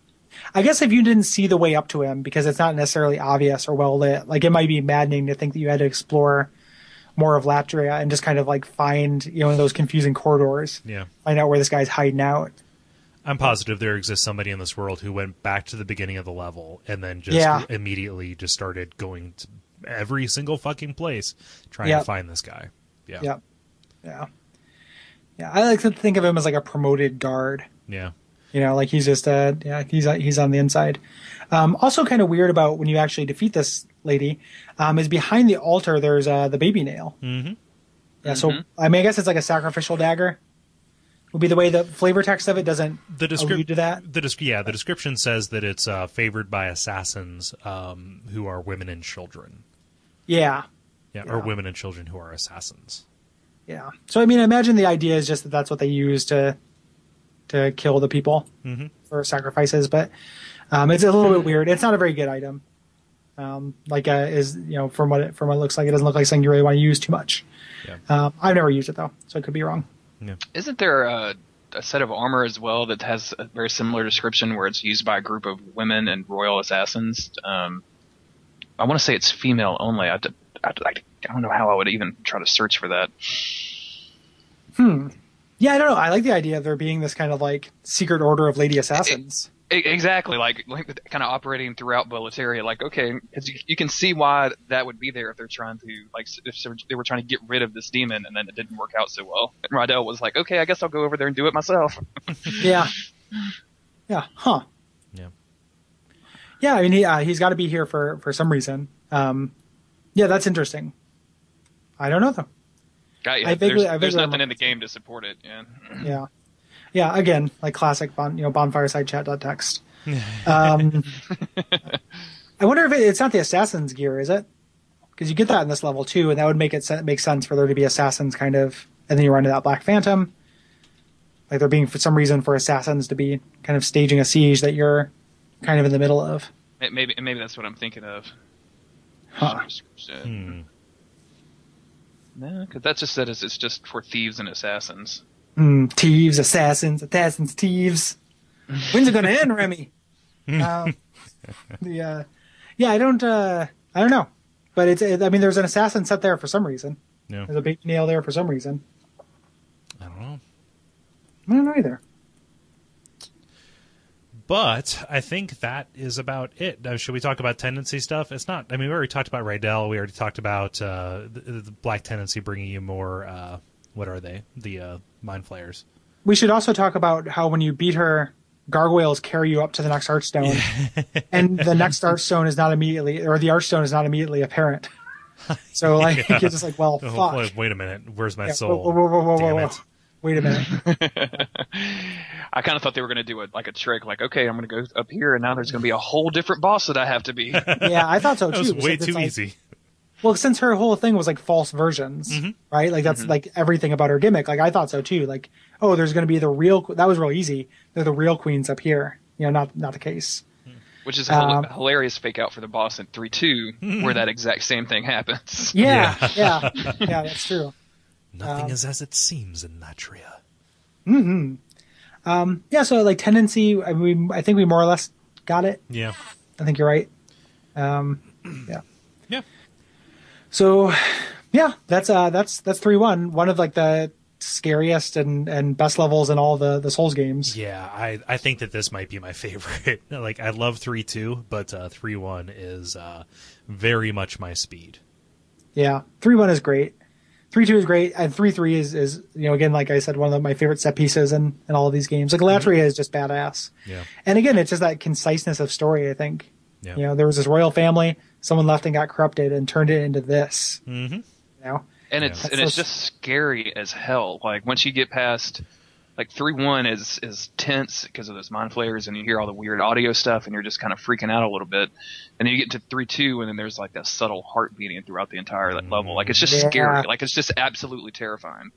I guess if you didn't see the way up to him because it's not necessarily obvious or well lit, like it might be maddening to think that you had to explore more of Latria and just kind of like find you know those confusing corridors, Yeah. find out where this guy's hiding out. I'm positive there exists somebody in this world who went back to the beginning of the level and then just Yeah. immediately just started going to every single fucking place trying Yep. to find this guy. Yeah. Yep. Yeah. Yeah, I like to think of him as like a promoted guard. Yeah. You know, like he's just uh yeah, he's he's on the inside. Um, also, kind of weird about when you actually defeat this lady um, is behind the altar. There's uh, the baby nail. Mhm. Yeah, so I mean, I guess it's like a sacrificial dagger. Would be the way the flavor text of it doesn't the description allude to that. The yeah, the description says that it's uh, favored by assassins um, who are women and children. Yeah, Yeah, or women and children who are assassins. yeah. So I mean, I imagine the idea is just that that's what they use to to kill the people Mhm. For sacrifices, but um, it's a little bit weird. It's not a very good item. Um, like uh, is you know from what it, from what it looks like, it doesn't look like something you really want to use too much. Yeah. Um, I've never used it though, so I could be wrong. Isn't there a, a set of armor as well that has a very similar description where it's used by a group of women and royal assassins? Um, I want to say it's female only. I don't know how I would even try to search for that. Yeah, I don't know. I like the idea of there being this kind of like secret order of lady assassins. E- Exactly, like like kind of operating throughout Boletaria. Like, okay, 'cause you, you can see why that would be there if they're trying to like if they were trying to get rid of this demon and then it didn't work out so well. And Rydell was like, okay, I guess I'll go over there and do it myself. [laughs] yeah, yeah, huh? Yeah. Yeah, I mean, he uh, he's got to be here for for some reason. Um, yeah, that's interesting. I don't know though. Got you. I vaguely- there's I there's nothing in the game to support it. Yeah. Yeah, yeah. Again, like classic, bon, you know, bonfireside chat text. [laughs] Um, [laughs] I wonder if it, it's not the assassin's gear, is it? Because you get that in this level too, and that would make it se- make sense for there to be assassins kind of, and then you run into that black phantom. Like there being for some reason for assassins to be kind of staging a siege that you're kind of in the middle of. Maybe maybe that's what I'm thinking of. Huh. Hmm. No, because that just said it's it's just for thieves and assassins. Mm, thieves, assassins, assassins, thieves. When's it gonna end, [laughs] Remy? um, the uh, yeah, I don't uh, I don't know, but it's it, I mean, there's an assassin set there for some reason. Yeah. There's a big nail there for some reason. I don't know. I don't know either. But I think that is about it. Now, should we talk about tendency stuff? It's not. I mean, we already talked about Rydell. We already talked about uh, the, the Black Tendency bringing you more. Uh, what are they? The uh, Mind Flayers. We should also talk about how when you beat her, gargoyles carry you up to the next archstone, [laughs] and the next archstone is not immediately, or the archstone is not immediately apparent. [laughs] So like you're just like, well, Oh, fuck. wait, a minute. Where's my Yeah, soul? whoa, whoa, whoa, whoa, Damn whoa, it. Whoa. Wait a minute. [laughs] I kind of thought they were going to do it like a trick, like okay, I'm going to go up here, and now there's going to be a whole different boss that I have to be. [laughs] Yeah, I thought so That too. was way like- it's too like- easy. Well, since her whole thing was like false versions, Mm-hmm. right? Like that's like everything about her gimmick. Like I thought so too. Like, oh, there's going to be the real. That was real easy. They're the real queens up here. You know, not not the case. Which is a Um, hilarious fake out for the boss in three two, where that [laughs] exact same thing happens. Yeah, yeah, yeah. that's true. Nothing Um, is as it seems in Latria. Yeah. So like tendency. I mean, I think we more or less got it. Yeah. I think you're right. Um, yeah. Yeah. So, yeah, that's uh, that's that's three one. One of like the scariest and and best levels in all the the Souls games. Yeah, I, I think that this might be my [laughs] favorite. like I love three two, but uh, three one is uh, very much my speed. Yeah, three one is great. Three two is great, and three three is is you know again like I said one of my favorite set pieces in in all of these games. Like Latria is just badass, Yeah. and again it's just that conciseness of story. I think Yeah. you know there was this royal family, someone left and got corrupted and turned it into this. Mm-hmm. You know, and it's Yeah. and it's That's so- just scary as hell. Like once you get past like three one is is tense because of those mind flayers, and you hear all the weird audio stuff, and you're just kind of freaking out a little bit. And then you get to three two, and then there's like that subtle heart beating throughout the entire like, level. Like it's just Yeah. scary. Like it's just absolutely terrifying.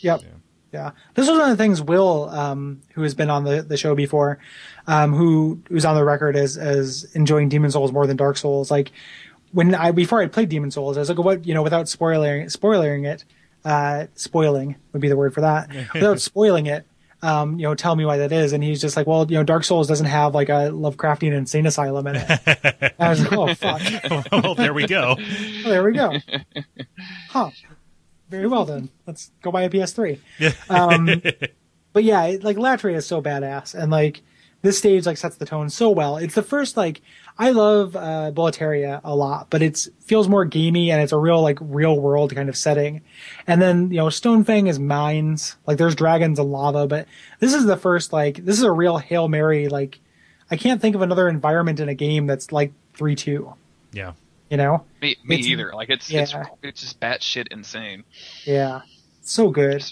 Yep. Yeah. This was one of the things Will, um, who has been on the, the show before, um, who who's on the record as as enjoying Demon Souls more than Dark Souls. Like when I before I played Demon Souls, I was like, what you know, without spoiling spoiling it, uh, spoiling would be the word for that. [laughs] without spoiling it, um, you know, tell me why that is. And he's just like, well, you know, Dark Souls doesn't have like a Lovecraftian insane asylum in it. And [laughs] I was like, oh fuck. [laughs] well, there we go. Oh, there we go. Huh. Very well then. Let's go buy a PS3. Um, but yeah, like Latria is so badass, and like this stage like sets the tone so well. It's the first like I love uh, Boletaria a lot, but it's feels more gamey and it's a real like real world kind of setting. And then you know Stonefang is mines, like there's dragons and lava, but this is the first like this is a real hail mary. Like I can't think of another environment in a game that's like three two. Yeah. You know? Me, me either. Like it's it's yeah. it's just batshit insane. Yeah, so good.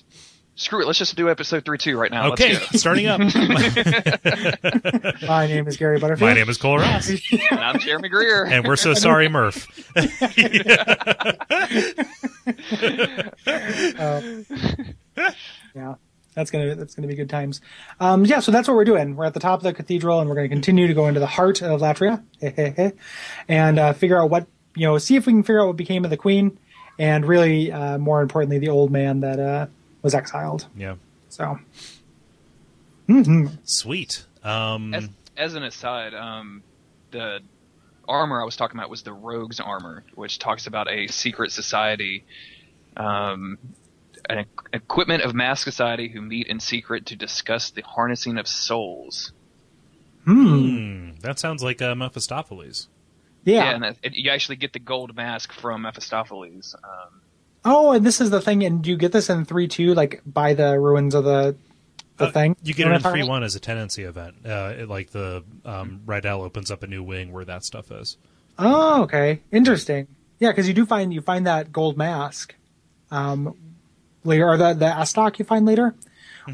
Screw it. Let's just do episode three two right now. Okay, Let's go. starting up. [laughs] My name is Gary Butterfield. My name is Kole Ross, And I'm Jeremy Greer. and we're so sorry, Murph. [laughs] [laughs] Yeah, that's gonna that's gonna be good times. Um, yeah, so that's what we're doing. We're at the top of the cathedral, and we're going to continue to go into the heart of Latria, and uh, figure out what you know, see if we can figure out what became of the queen, and really, uh, more importantly, the old man that uh, was exiled. Yeah. So, Sweet. Um, As, as an aside, um, the armor I was talking about was the rogue's armor, which talks about a secret society, um, an equ- equipment of mass society who meet in secret to discuss the harnessing of souls. hmm, that sounds like uh, Mephistopheles. yeah. and that, it, you actually get the gold mask from Mephistopheles. Um, Oh, and this is the thing, and do you get this in three two, like by the ruins of the the Uh, thing? You get know it in three one as a tendency event. Uh, it- like the um, Rydell opens up a new wing where that stuff is. Oh, okay, interesting. Yeah, because you do find you find that gold mask um, later, or the the Estoc you find later.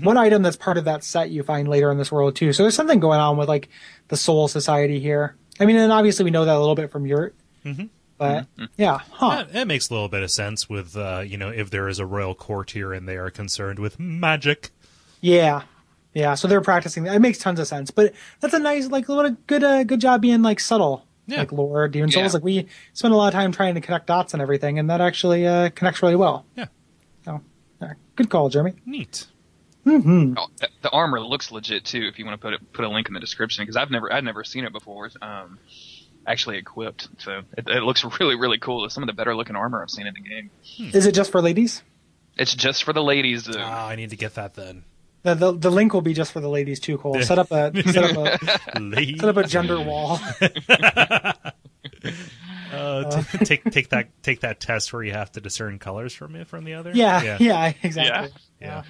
One item that's part of that set you find later in this world too. So there's something going on with like the Soul Society here. I mean, and obviously we know that a little bit from Yurt, but yeah, huh? That, that makes a little bit of sense with uh, you know if there is a royal court here and they are concerned with magic. Yeah, yeah. So they're practicing. It makes tons of sense. But that's a nice, like, what a good, uh, good job being like subtle, Yeah. like lore, Demon Souls. Yeah. Like we spend a lot of time trying to connect dots and everything, and that actually uh, connects really well. Yeah, So, yeah, good call, Jeremy. neat. hmm Oh, the- the armor looks legit too. If you want to put it, put a link in the description because I've never I've never seen it before. Um, actually equipped, so it, it looks really really cool. It's some of the better looking armor I've seen in the game. Is it just for ladies? It's just for the ladies. Though. Ah, I need to get that then. The, the the link will be just for the ladies too. Kole. Set up a [laughs] set up a set up a gender wall. [laughs] Uh, t- take take that take that test where you have to discern colors from it from the other. Yeah, yeah, exactly. yeah.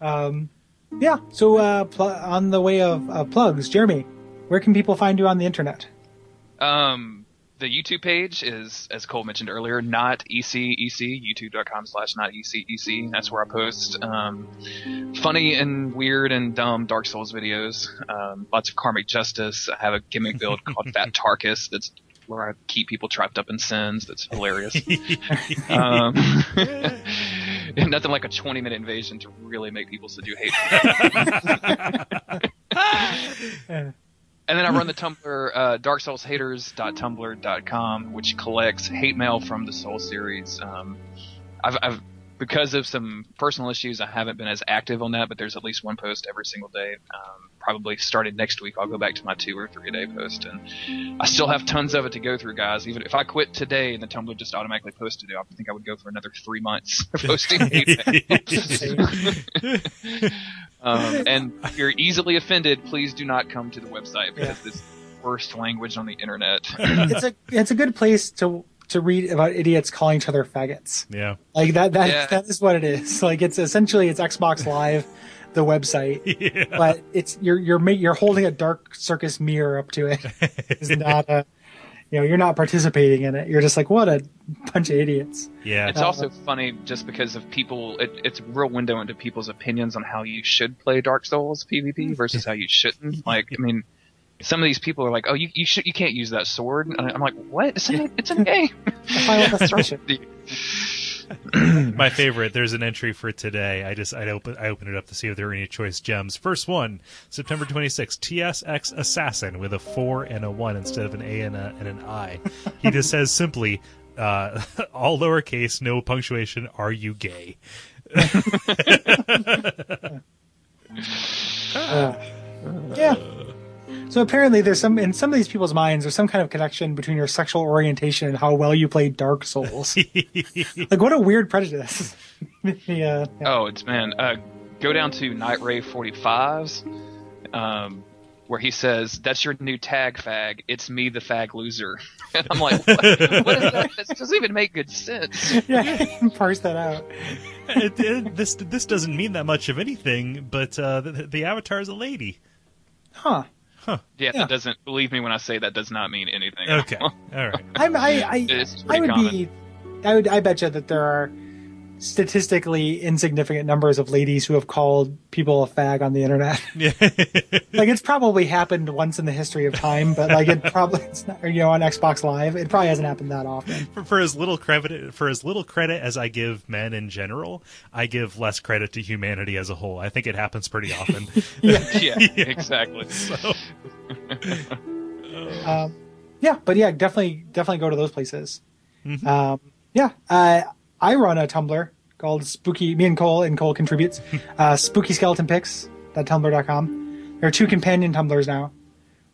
Um, yeah. So uh, pl- on the way of uh, plugs, Jeremy, where can people find you on the internet? Um, the YouTube page is, as Kole mentioned earlier, not ECEC, youtube.com slash not ECEC. That's where I post, um, funny and weird and dumb Dark Souls videos. Um, lots of karmic justice. I have a gimmick build [laughs] called Fat Tarkus that's where I keep people trapped up in Sen's. That's hilarious. [laughs] um, and [laughs] [laughs] nothing like a 20 minute invasion to really make people so do hate me. [laughs] And then I run the Tumblr, uh, darksoulshaters.tumblr.com, which collects hate mail from the Soul series. Um, I've, I've, because of some personal issues, I haven't been as active on that, but there's at least one post every single day. Um, probably started next week, I'll go back to my two or three day post. And I still have tons of it to go through, guys. Even if I quit today and the Tumblr just automatically posted it, I think I would go for another three months [laughs] posting. [laughs] Um, and if you're easily offended, please do not come to the website because Yeah. this is the worst language on the internet. it's a it's a good place to to read about idiots calling each other faggots. yeah. Like that that Yeah. that is what it is. Like it's essentially it's Xbox Live, the website, [laughs] Yeah. but it's you're you're you're holding a dark circus mirror up to it. It's [laughs] not a you know you're not participating in it. You're just like what a bunch of idiots. Yeah. It's also funny just because of people. It, it's a real window into people's opinions on how you should play Dark Souls PvP versus [laughs] how you shouldn't. Like, I mean, some of these people are like, "Oh, you you should you can't use that sword." And I'm like, "What? It's in a, it's in a game." Final. [laughs] [clears throat] My favorite. There's an entry for today. I just I open I opened it up to see if there were any choice gems. First one, September 26th, TSX Assassin with a four and a one instead of an A and, a, and an I. He just says simply, uh, [laughs] all lowercase, no punctuation. Are you gay? [laughs] Yeah. So apparently, there's some in some of these people's minds. There's some kind of connection between your sexual orientation and how well you play Dark Souls. [laughs] like, what a weird prejudice. [laughs] yeah, yeah. Oh, it's man. Uh, go down to Night Ray 45's, um, where he says, "That's your new tag, fag. It's me, the fag loser." [laughs] And I'm like, "What, what is that? That doesn't even make good sense." yeah. Parse that out. It- it- this this doesn't mean that much of anything, but uh, the, the avatar is a lady. Huh. Yeah, Yeah. that doesn't believe me when I say that does not mean anything. Okay, [laughs] all right. I'm, I, I, I would common. be, I would, I bet you that there are statistically insignificant numbers of ladies who have called people a fag on the internet. [laughs] Yeah. like it's probably happened once in the history of time, but like it probably, it's not, you know, on Xbox Live, it probably hasn't happened that often. for, for as little credit for as little credit as I give men in general, I give less credit to humanity as a whole. I think it happens pretty often. [laughs] Yeah. [laughs] yeah, exactly. so, Um, yeah, but yeah, definitely, definitely go to those places. Um, yeah, uh, I run a Tumblr called Spooky. Me and Kole and Kole contributes. [laughs] uh, Spooky Skeleton Pics.tumblr.com. There are two companion Tumblrs now.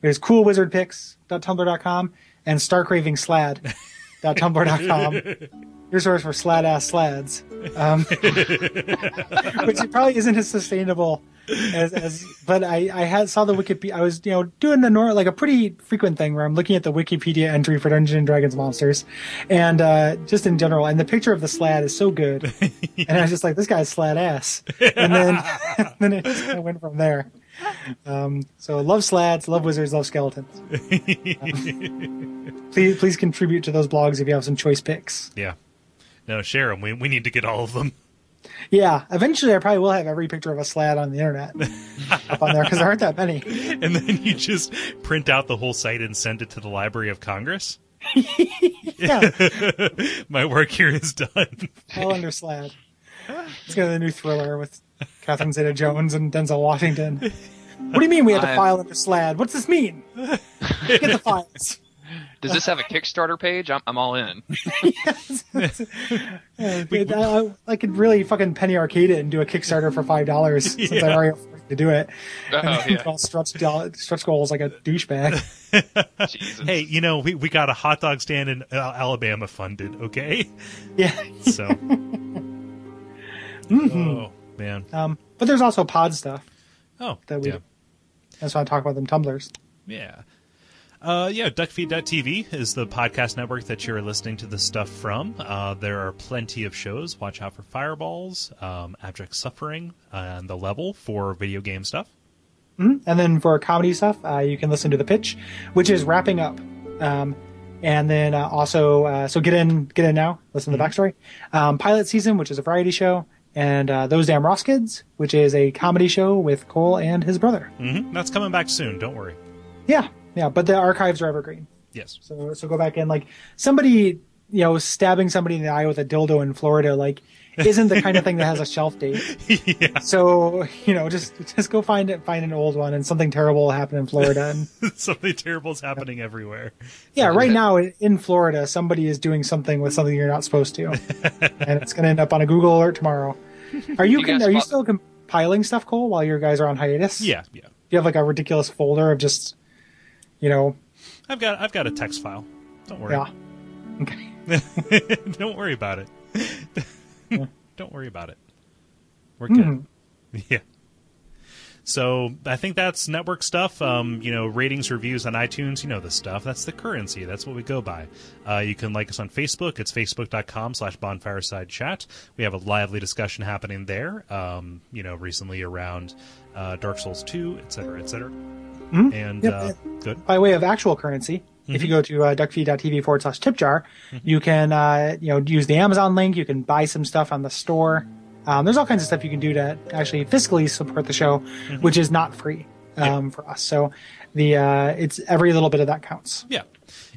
There's Cool Wizard Pics.tumblr.com and Stark Raving Slad.tumblr.com. [laughs] Your source for slad ass slads, um, [laughs] which probably isn't as sustainable as, as but I, I had saw the Wikipedia. I was you know doing the nor like a pretty frequent thing where I'm looking at the Wikipedia entry for Dungeons and Dragons monsters, and uh, just in general, and the picture of the slad is so good, [laughs] and I was just like, this guy's slad ass, and then [laughs] [laughs] then it just kind of went from there. Um, so love slads, love wizards, love skeletons. Um, please please contribute to those blogs if you have some choice picks. yeah. No, share them. We we need to get all of them. Yeah, eventually I probably will have every picture of a slad on the internet [laughs] up on there because there aren't that many. And then you just print out the whole site and send it to the Library of Congress. [laughs] Yeah, [laughs] My work here is done. all under slad. It's gonna be the new thriller with Catherine Zeta-Jones and Denzel Washington. What do you mean we had to I- file under slad? What's this mean? Get the files. Does this have a Kickstarter page? I'm, I'm all in. [laughs] yes. [laughs] [laughs] Yeah, it- I, I could really fucking penny arcade it and do a Kickstarter for five dollars since I already afford to do it. Oh, yeah. I'll stretch, doll- stretch goals like a douchebag. Hey, you know, we, we got a hot dog stand in Alabama funded, okay? yeah. So. Oh, man. Um, but there's also pod stuff Oh, that we. yeah. That's why I talk about them tumblers. Yeah. Uh, yeah, duckfeed.tv is the podcast network that you're listening to this stuff from. Uh, there are plenty of shows. Watch out for Fireballs, um, Abject Suffering, and The Level for video game stuff. And then for comedy stuff, uh, you can listen to the pitch, which is wrapping up. Um, and then uh, also, uh, so get in, get in now. Listen to the backstory. Um, Pilot season, which is a variety show, and uh, those damn Ross kids, which is a comedy show with Kole and his brother. hmm That's coming back soon. Don't worry. Yeah, yeah. But the archives are evergreen. Yes. So so go back in like somebody you know stabbing somebody in the eye with a dildo in Florida like isn't the kind of thing that has a shelf date. [laughs] yeah. So you know just just go find it find an old one and something terrible will happen in Florida and [laughs] Something terrible is happening everywhere. yeah right now in Florida somebody is doing something with something you're not supposed to [laughs] and it's going to end up on a Google alert tomorrow. Are you, You con- guys are you still compiling stuff Kole while your guys are on hiatus? Yeah, yeah. Do you have like a ridiculous folder of just you know I've got I've got a text file. Don't worry. yeah. Okay. [laughs] Don't worry about it. [laughs] Don't worry about it. We're good. [laughs] Yeah. So I think that's network stuff. Um, you know, ratings, reviews on iTunes. You know the stuff. That's the currency. That's what we go by. Uh, you can like us on Facebook. It's facebook.com slash bonfireside chat. We have a lively discussion happening there. Um, you know, recently around uh, Dark Souls 2, et cetera, et cetera. And Yep. uh, good. by way of actual currency, if you go to uh, duckfeed.tv forward slash tip jar, you can uh, you know use the Amazon link. You can buy some stuff on the store. Um, there's all kinds of stuff you can do to actually fiscally support the show, which is not free um, for us. So the uh, it's every little bit of that counts. Yeah.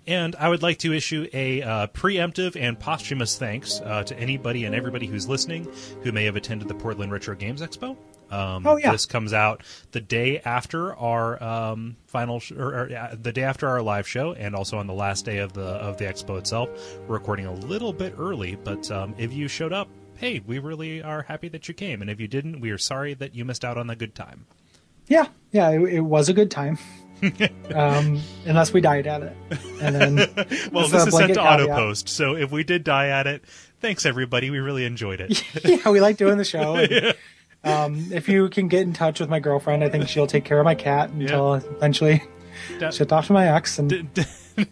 And I would like to issue a uh, preemptive and posthumous thanks uh, to anybody and everybody who's listening who may have attended the Portland Retro Games Expo. Um, Oh, yeah. This comes out the day after our um, final, sh- or, or uh, the day after our live show, and also on the last day of the of the expo itself. We're recording a little bit early, but um, if you showed up, hey, we really are happy that you came, and if you didn't, we are sorry that you missed out on the good time. Yeah, yeah, it, it was a good time. [laughs] um, unless we died at it, and then [laughs] Well, this is sent to auto post, so if we did die at it, thanks everybody. We really enjoyed it. [laughs] yeah, we like doing the show. And, um, if you can get in touch with my girlfriend, I think she'll take care of my cat until eventually Da- she'll talk to my ex. And d- d- [laughs] [laughs]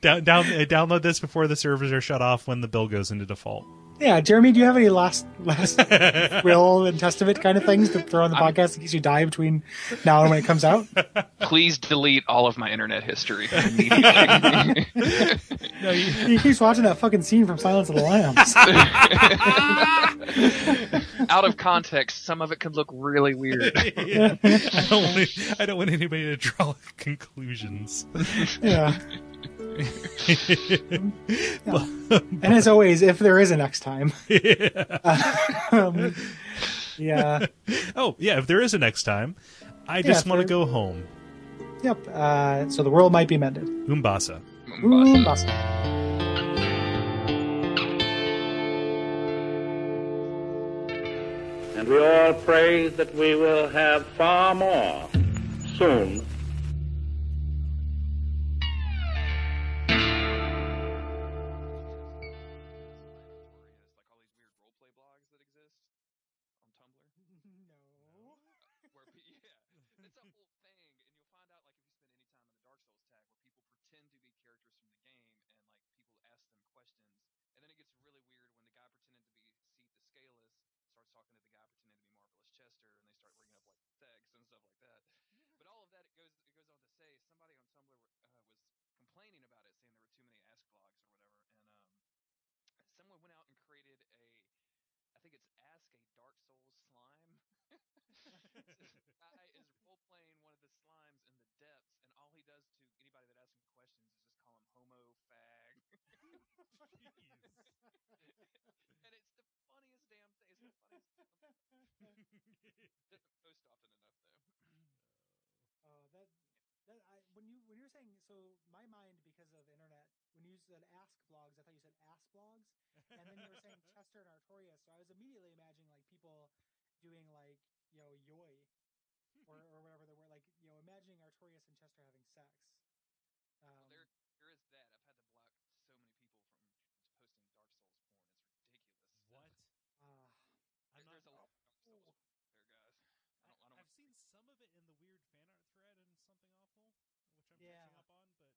down, down, download this before the servers are shut off when the bill goes into default. Yeah, Jeremy, do you have any last last [laughs] will and testament kind of things to throw on the podcast in case you die between now and when it comes out? [laughs] Please delete all of my internet history immediately. [laughs] No, you, He keeps watching that fucking scene from Silence of the Lambs. Out of context, some of it could look really weird. yeah. I don't want. I don't want anybody to draw conclusions. yeah. [laughs] [laughs] and as always, if there is a next time, [laughs] um, yeah, Oh yeah, if there is a next time, I just if want to go home. yep. Uh, so the world might be mended. Umbasa. Ooh, awesome. And we all pray that we will have far more soon starts talking to the guy pretending to be Marvelous Chester, and they start bringing up like [laughs] texts and stuff like that. But all of that it goes it goes on to say somebody on Tumblr uh, was complaining about it, saying there were too many ask blogs or whatever, and um someone went out and created a I think it's Ask a Dark Souls slime. [laughs] [laughs] this guy is role playing one of the slimes in the depths, and all he does to anybody that asks him questions is just call him homo fag. and it's the funniest damn thing. It's the funniest. Doesn't post often enough though. Uh, [clears throat] that That I when you when you're saying so, my mind because of internet. When you said ask blogs, I thought you said ass blogs, and then you were saying [laughs] Chester and Artorias. So I was immediately imagining like people doing like you know yaoi, or or whatever the word like you know imagining Artorias and Chester having sex. Um, Well, there, there is that. I've had to block so many people from posting Dark Souls porn. It's ridiculous. What? ah, I'm There- not. there's a lot of Dark Souls Oh. there, guys. I don't. I don't I've seen some of it in the weird fan art thread and something which I'm Yeah. catching up on.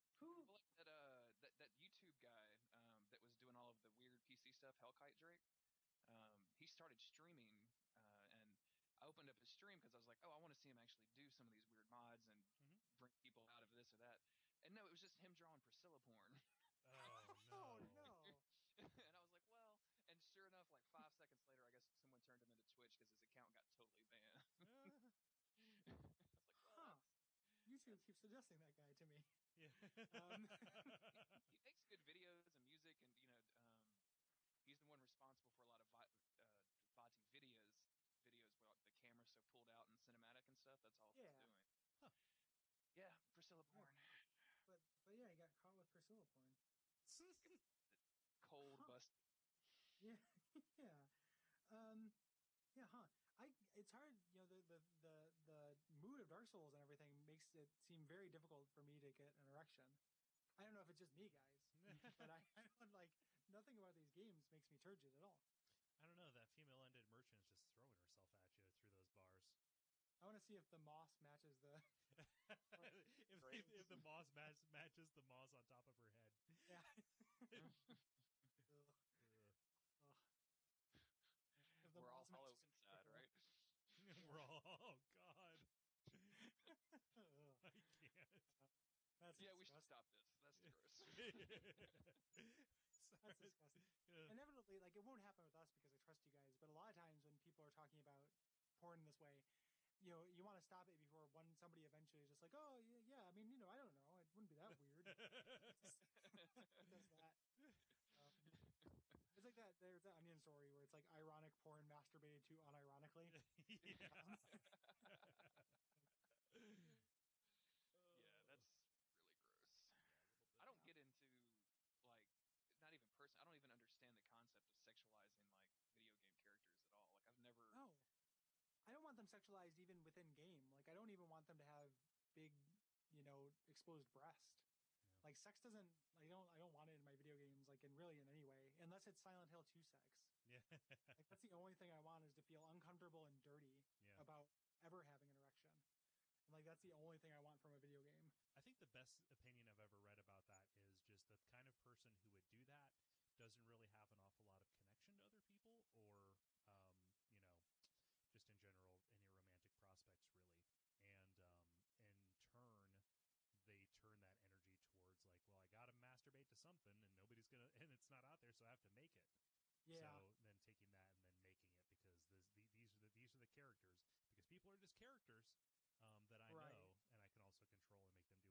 But who? Like that uh that that YouTube guy um, that was doing all of the weird PC stuff, Hellkite Drake. Um, he started streaming, uh, and I opened up his stream because I was like, oh, I want to see him actually do some of these weird mods and Mhm. bring people out of this or that. And no, it was just him drawing Priscilla porn. [laughs] [laughs] oh no, Oh no! and I was like, well, and sure enough, like five seconds later, I guess someone turned him into Twitch because his account got totally banned. I was like, well, Huh. that's- YouTube keeps suggesting that guy to me. yeah. Um, [laughs] he makes good videos and music, and you know, um, he's the one responsible for a lot of Vi- uh, Vaati videos, videos where the camera's so pulled out and cinematic and stuff. That's all he's doing. Huh. Yeah, Priscilla porn, but but yeah, he got caught with Priscilla porn. [laughs] cold Huh. busted. Yeah, [laughs] yeah, um, yeah, huh? I it's hard, you know, the, the the the mood of Dark Souls and everything makes it seem very difficult for me to get an erection. I don't know if it's just me, guys, [laughs] [laughs] but I, I don't like nothing about these games makes me turgid at all. I don't know. That female-ended merchant is just throwing herself at you through those bars. I want to see if the moss matches the. [laughs] if, if, if the moss match, matches the moss on top of her head. Yeah. Ugh, Ugh. ugh. If the We're all hollow inside, right? We're all, oh god, Ugh, [laughs] I can't. [laughs] that's yeah, we should stop this. That's gross. [laughs] That's disgusting. Yeah. inevitably like it won't happen with us because I trust you guys, but a lot of times when people are talking about porn this way, you know, you want to stop it before one somebody eventually is just like, oh yeah, yeah. I mean, you know, I don't know, it wouldn't be that weird. It does that. Um, it's like that. There's that onion story where it's like ironic porn masturbated to unironically. yeah. yeah, that's really gross. I don't get into like not even person. I don't even understand the concept of sexualizing like video game characters at all. Like I've never. No, I don't want them sexualized even within game. Like I don't even want them to have big, you know, exposed breast. Yeah. Like sex doesn't. I don't. I don't want it in my video games. Like in really in any way, unless it's Silent Hill 2 sex. yeah. Like that's the only thing I want is to feel uncomfortable and dirty Yeah. about ever having an erection. And like that's the only thing I want from a video game. I think the best opinion I've ever read about that is just the kind of person who would do that doesn't really have an awful lot of connection to other people or, um, you know, just in general, any romantic prospects really. And um, in turn, they turn that energy towards like, well, I got to masturbate to something, and nobody's gonna, [laughs] and it's not out there, so I have to make it. Yeah. So then taking that and then making it because this, the, these are the these are the characters because people are just characters um, that I Right. know and I can also control and make them do what I want.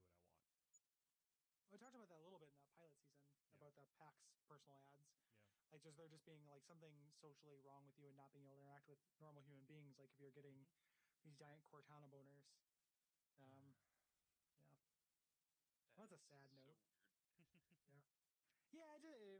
We talked about that a little bit in that pilot season Yeah. about the PAX personal ads. Yeah. Like just there just being like something socially wrong with you and not being able to interact with normal human beings. Like if you're getting Mm-hmm. these giant Cortana boners. Um, [sighs] yeah. That That's a sad so note. Weird.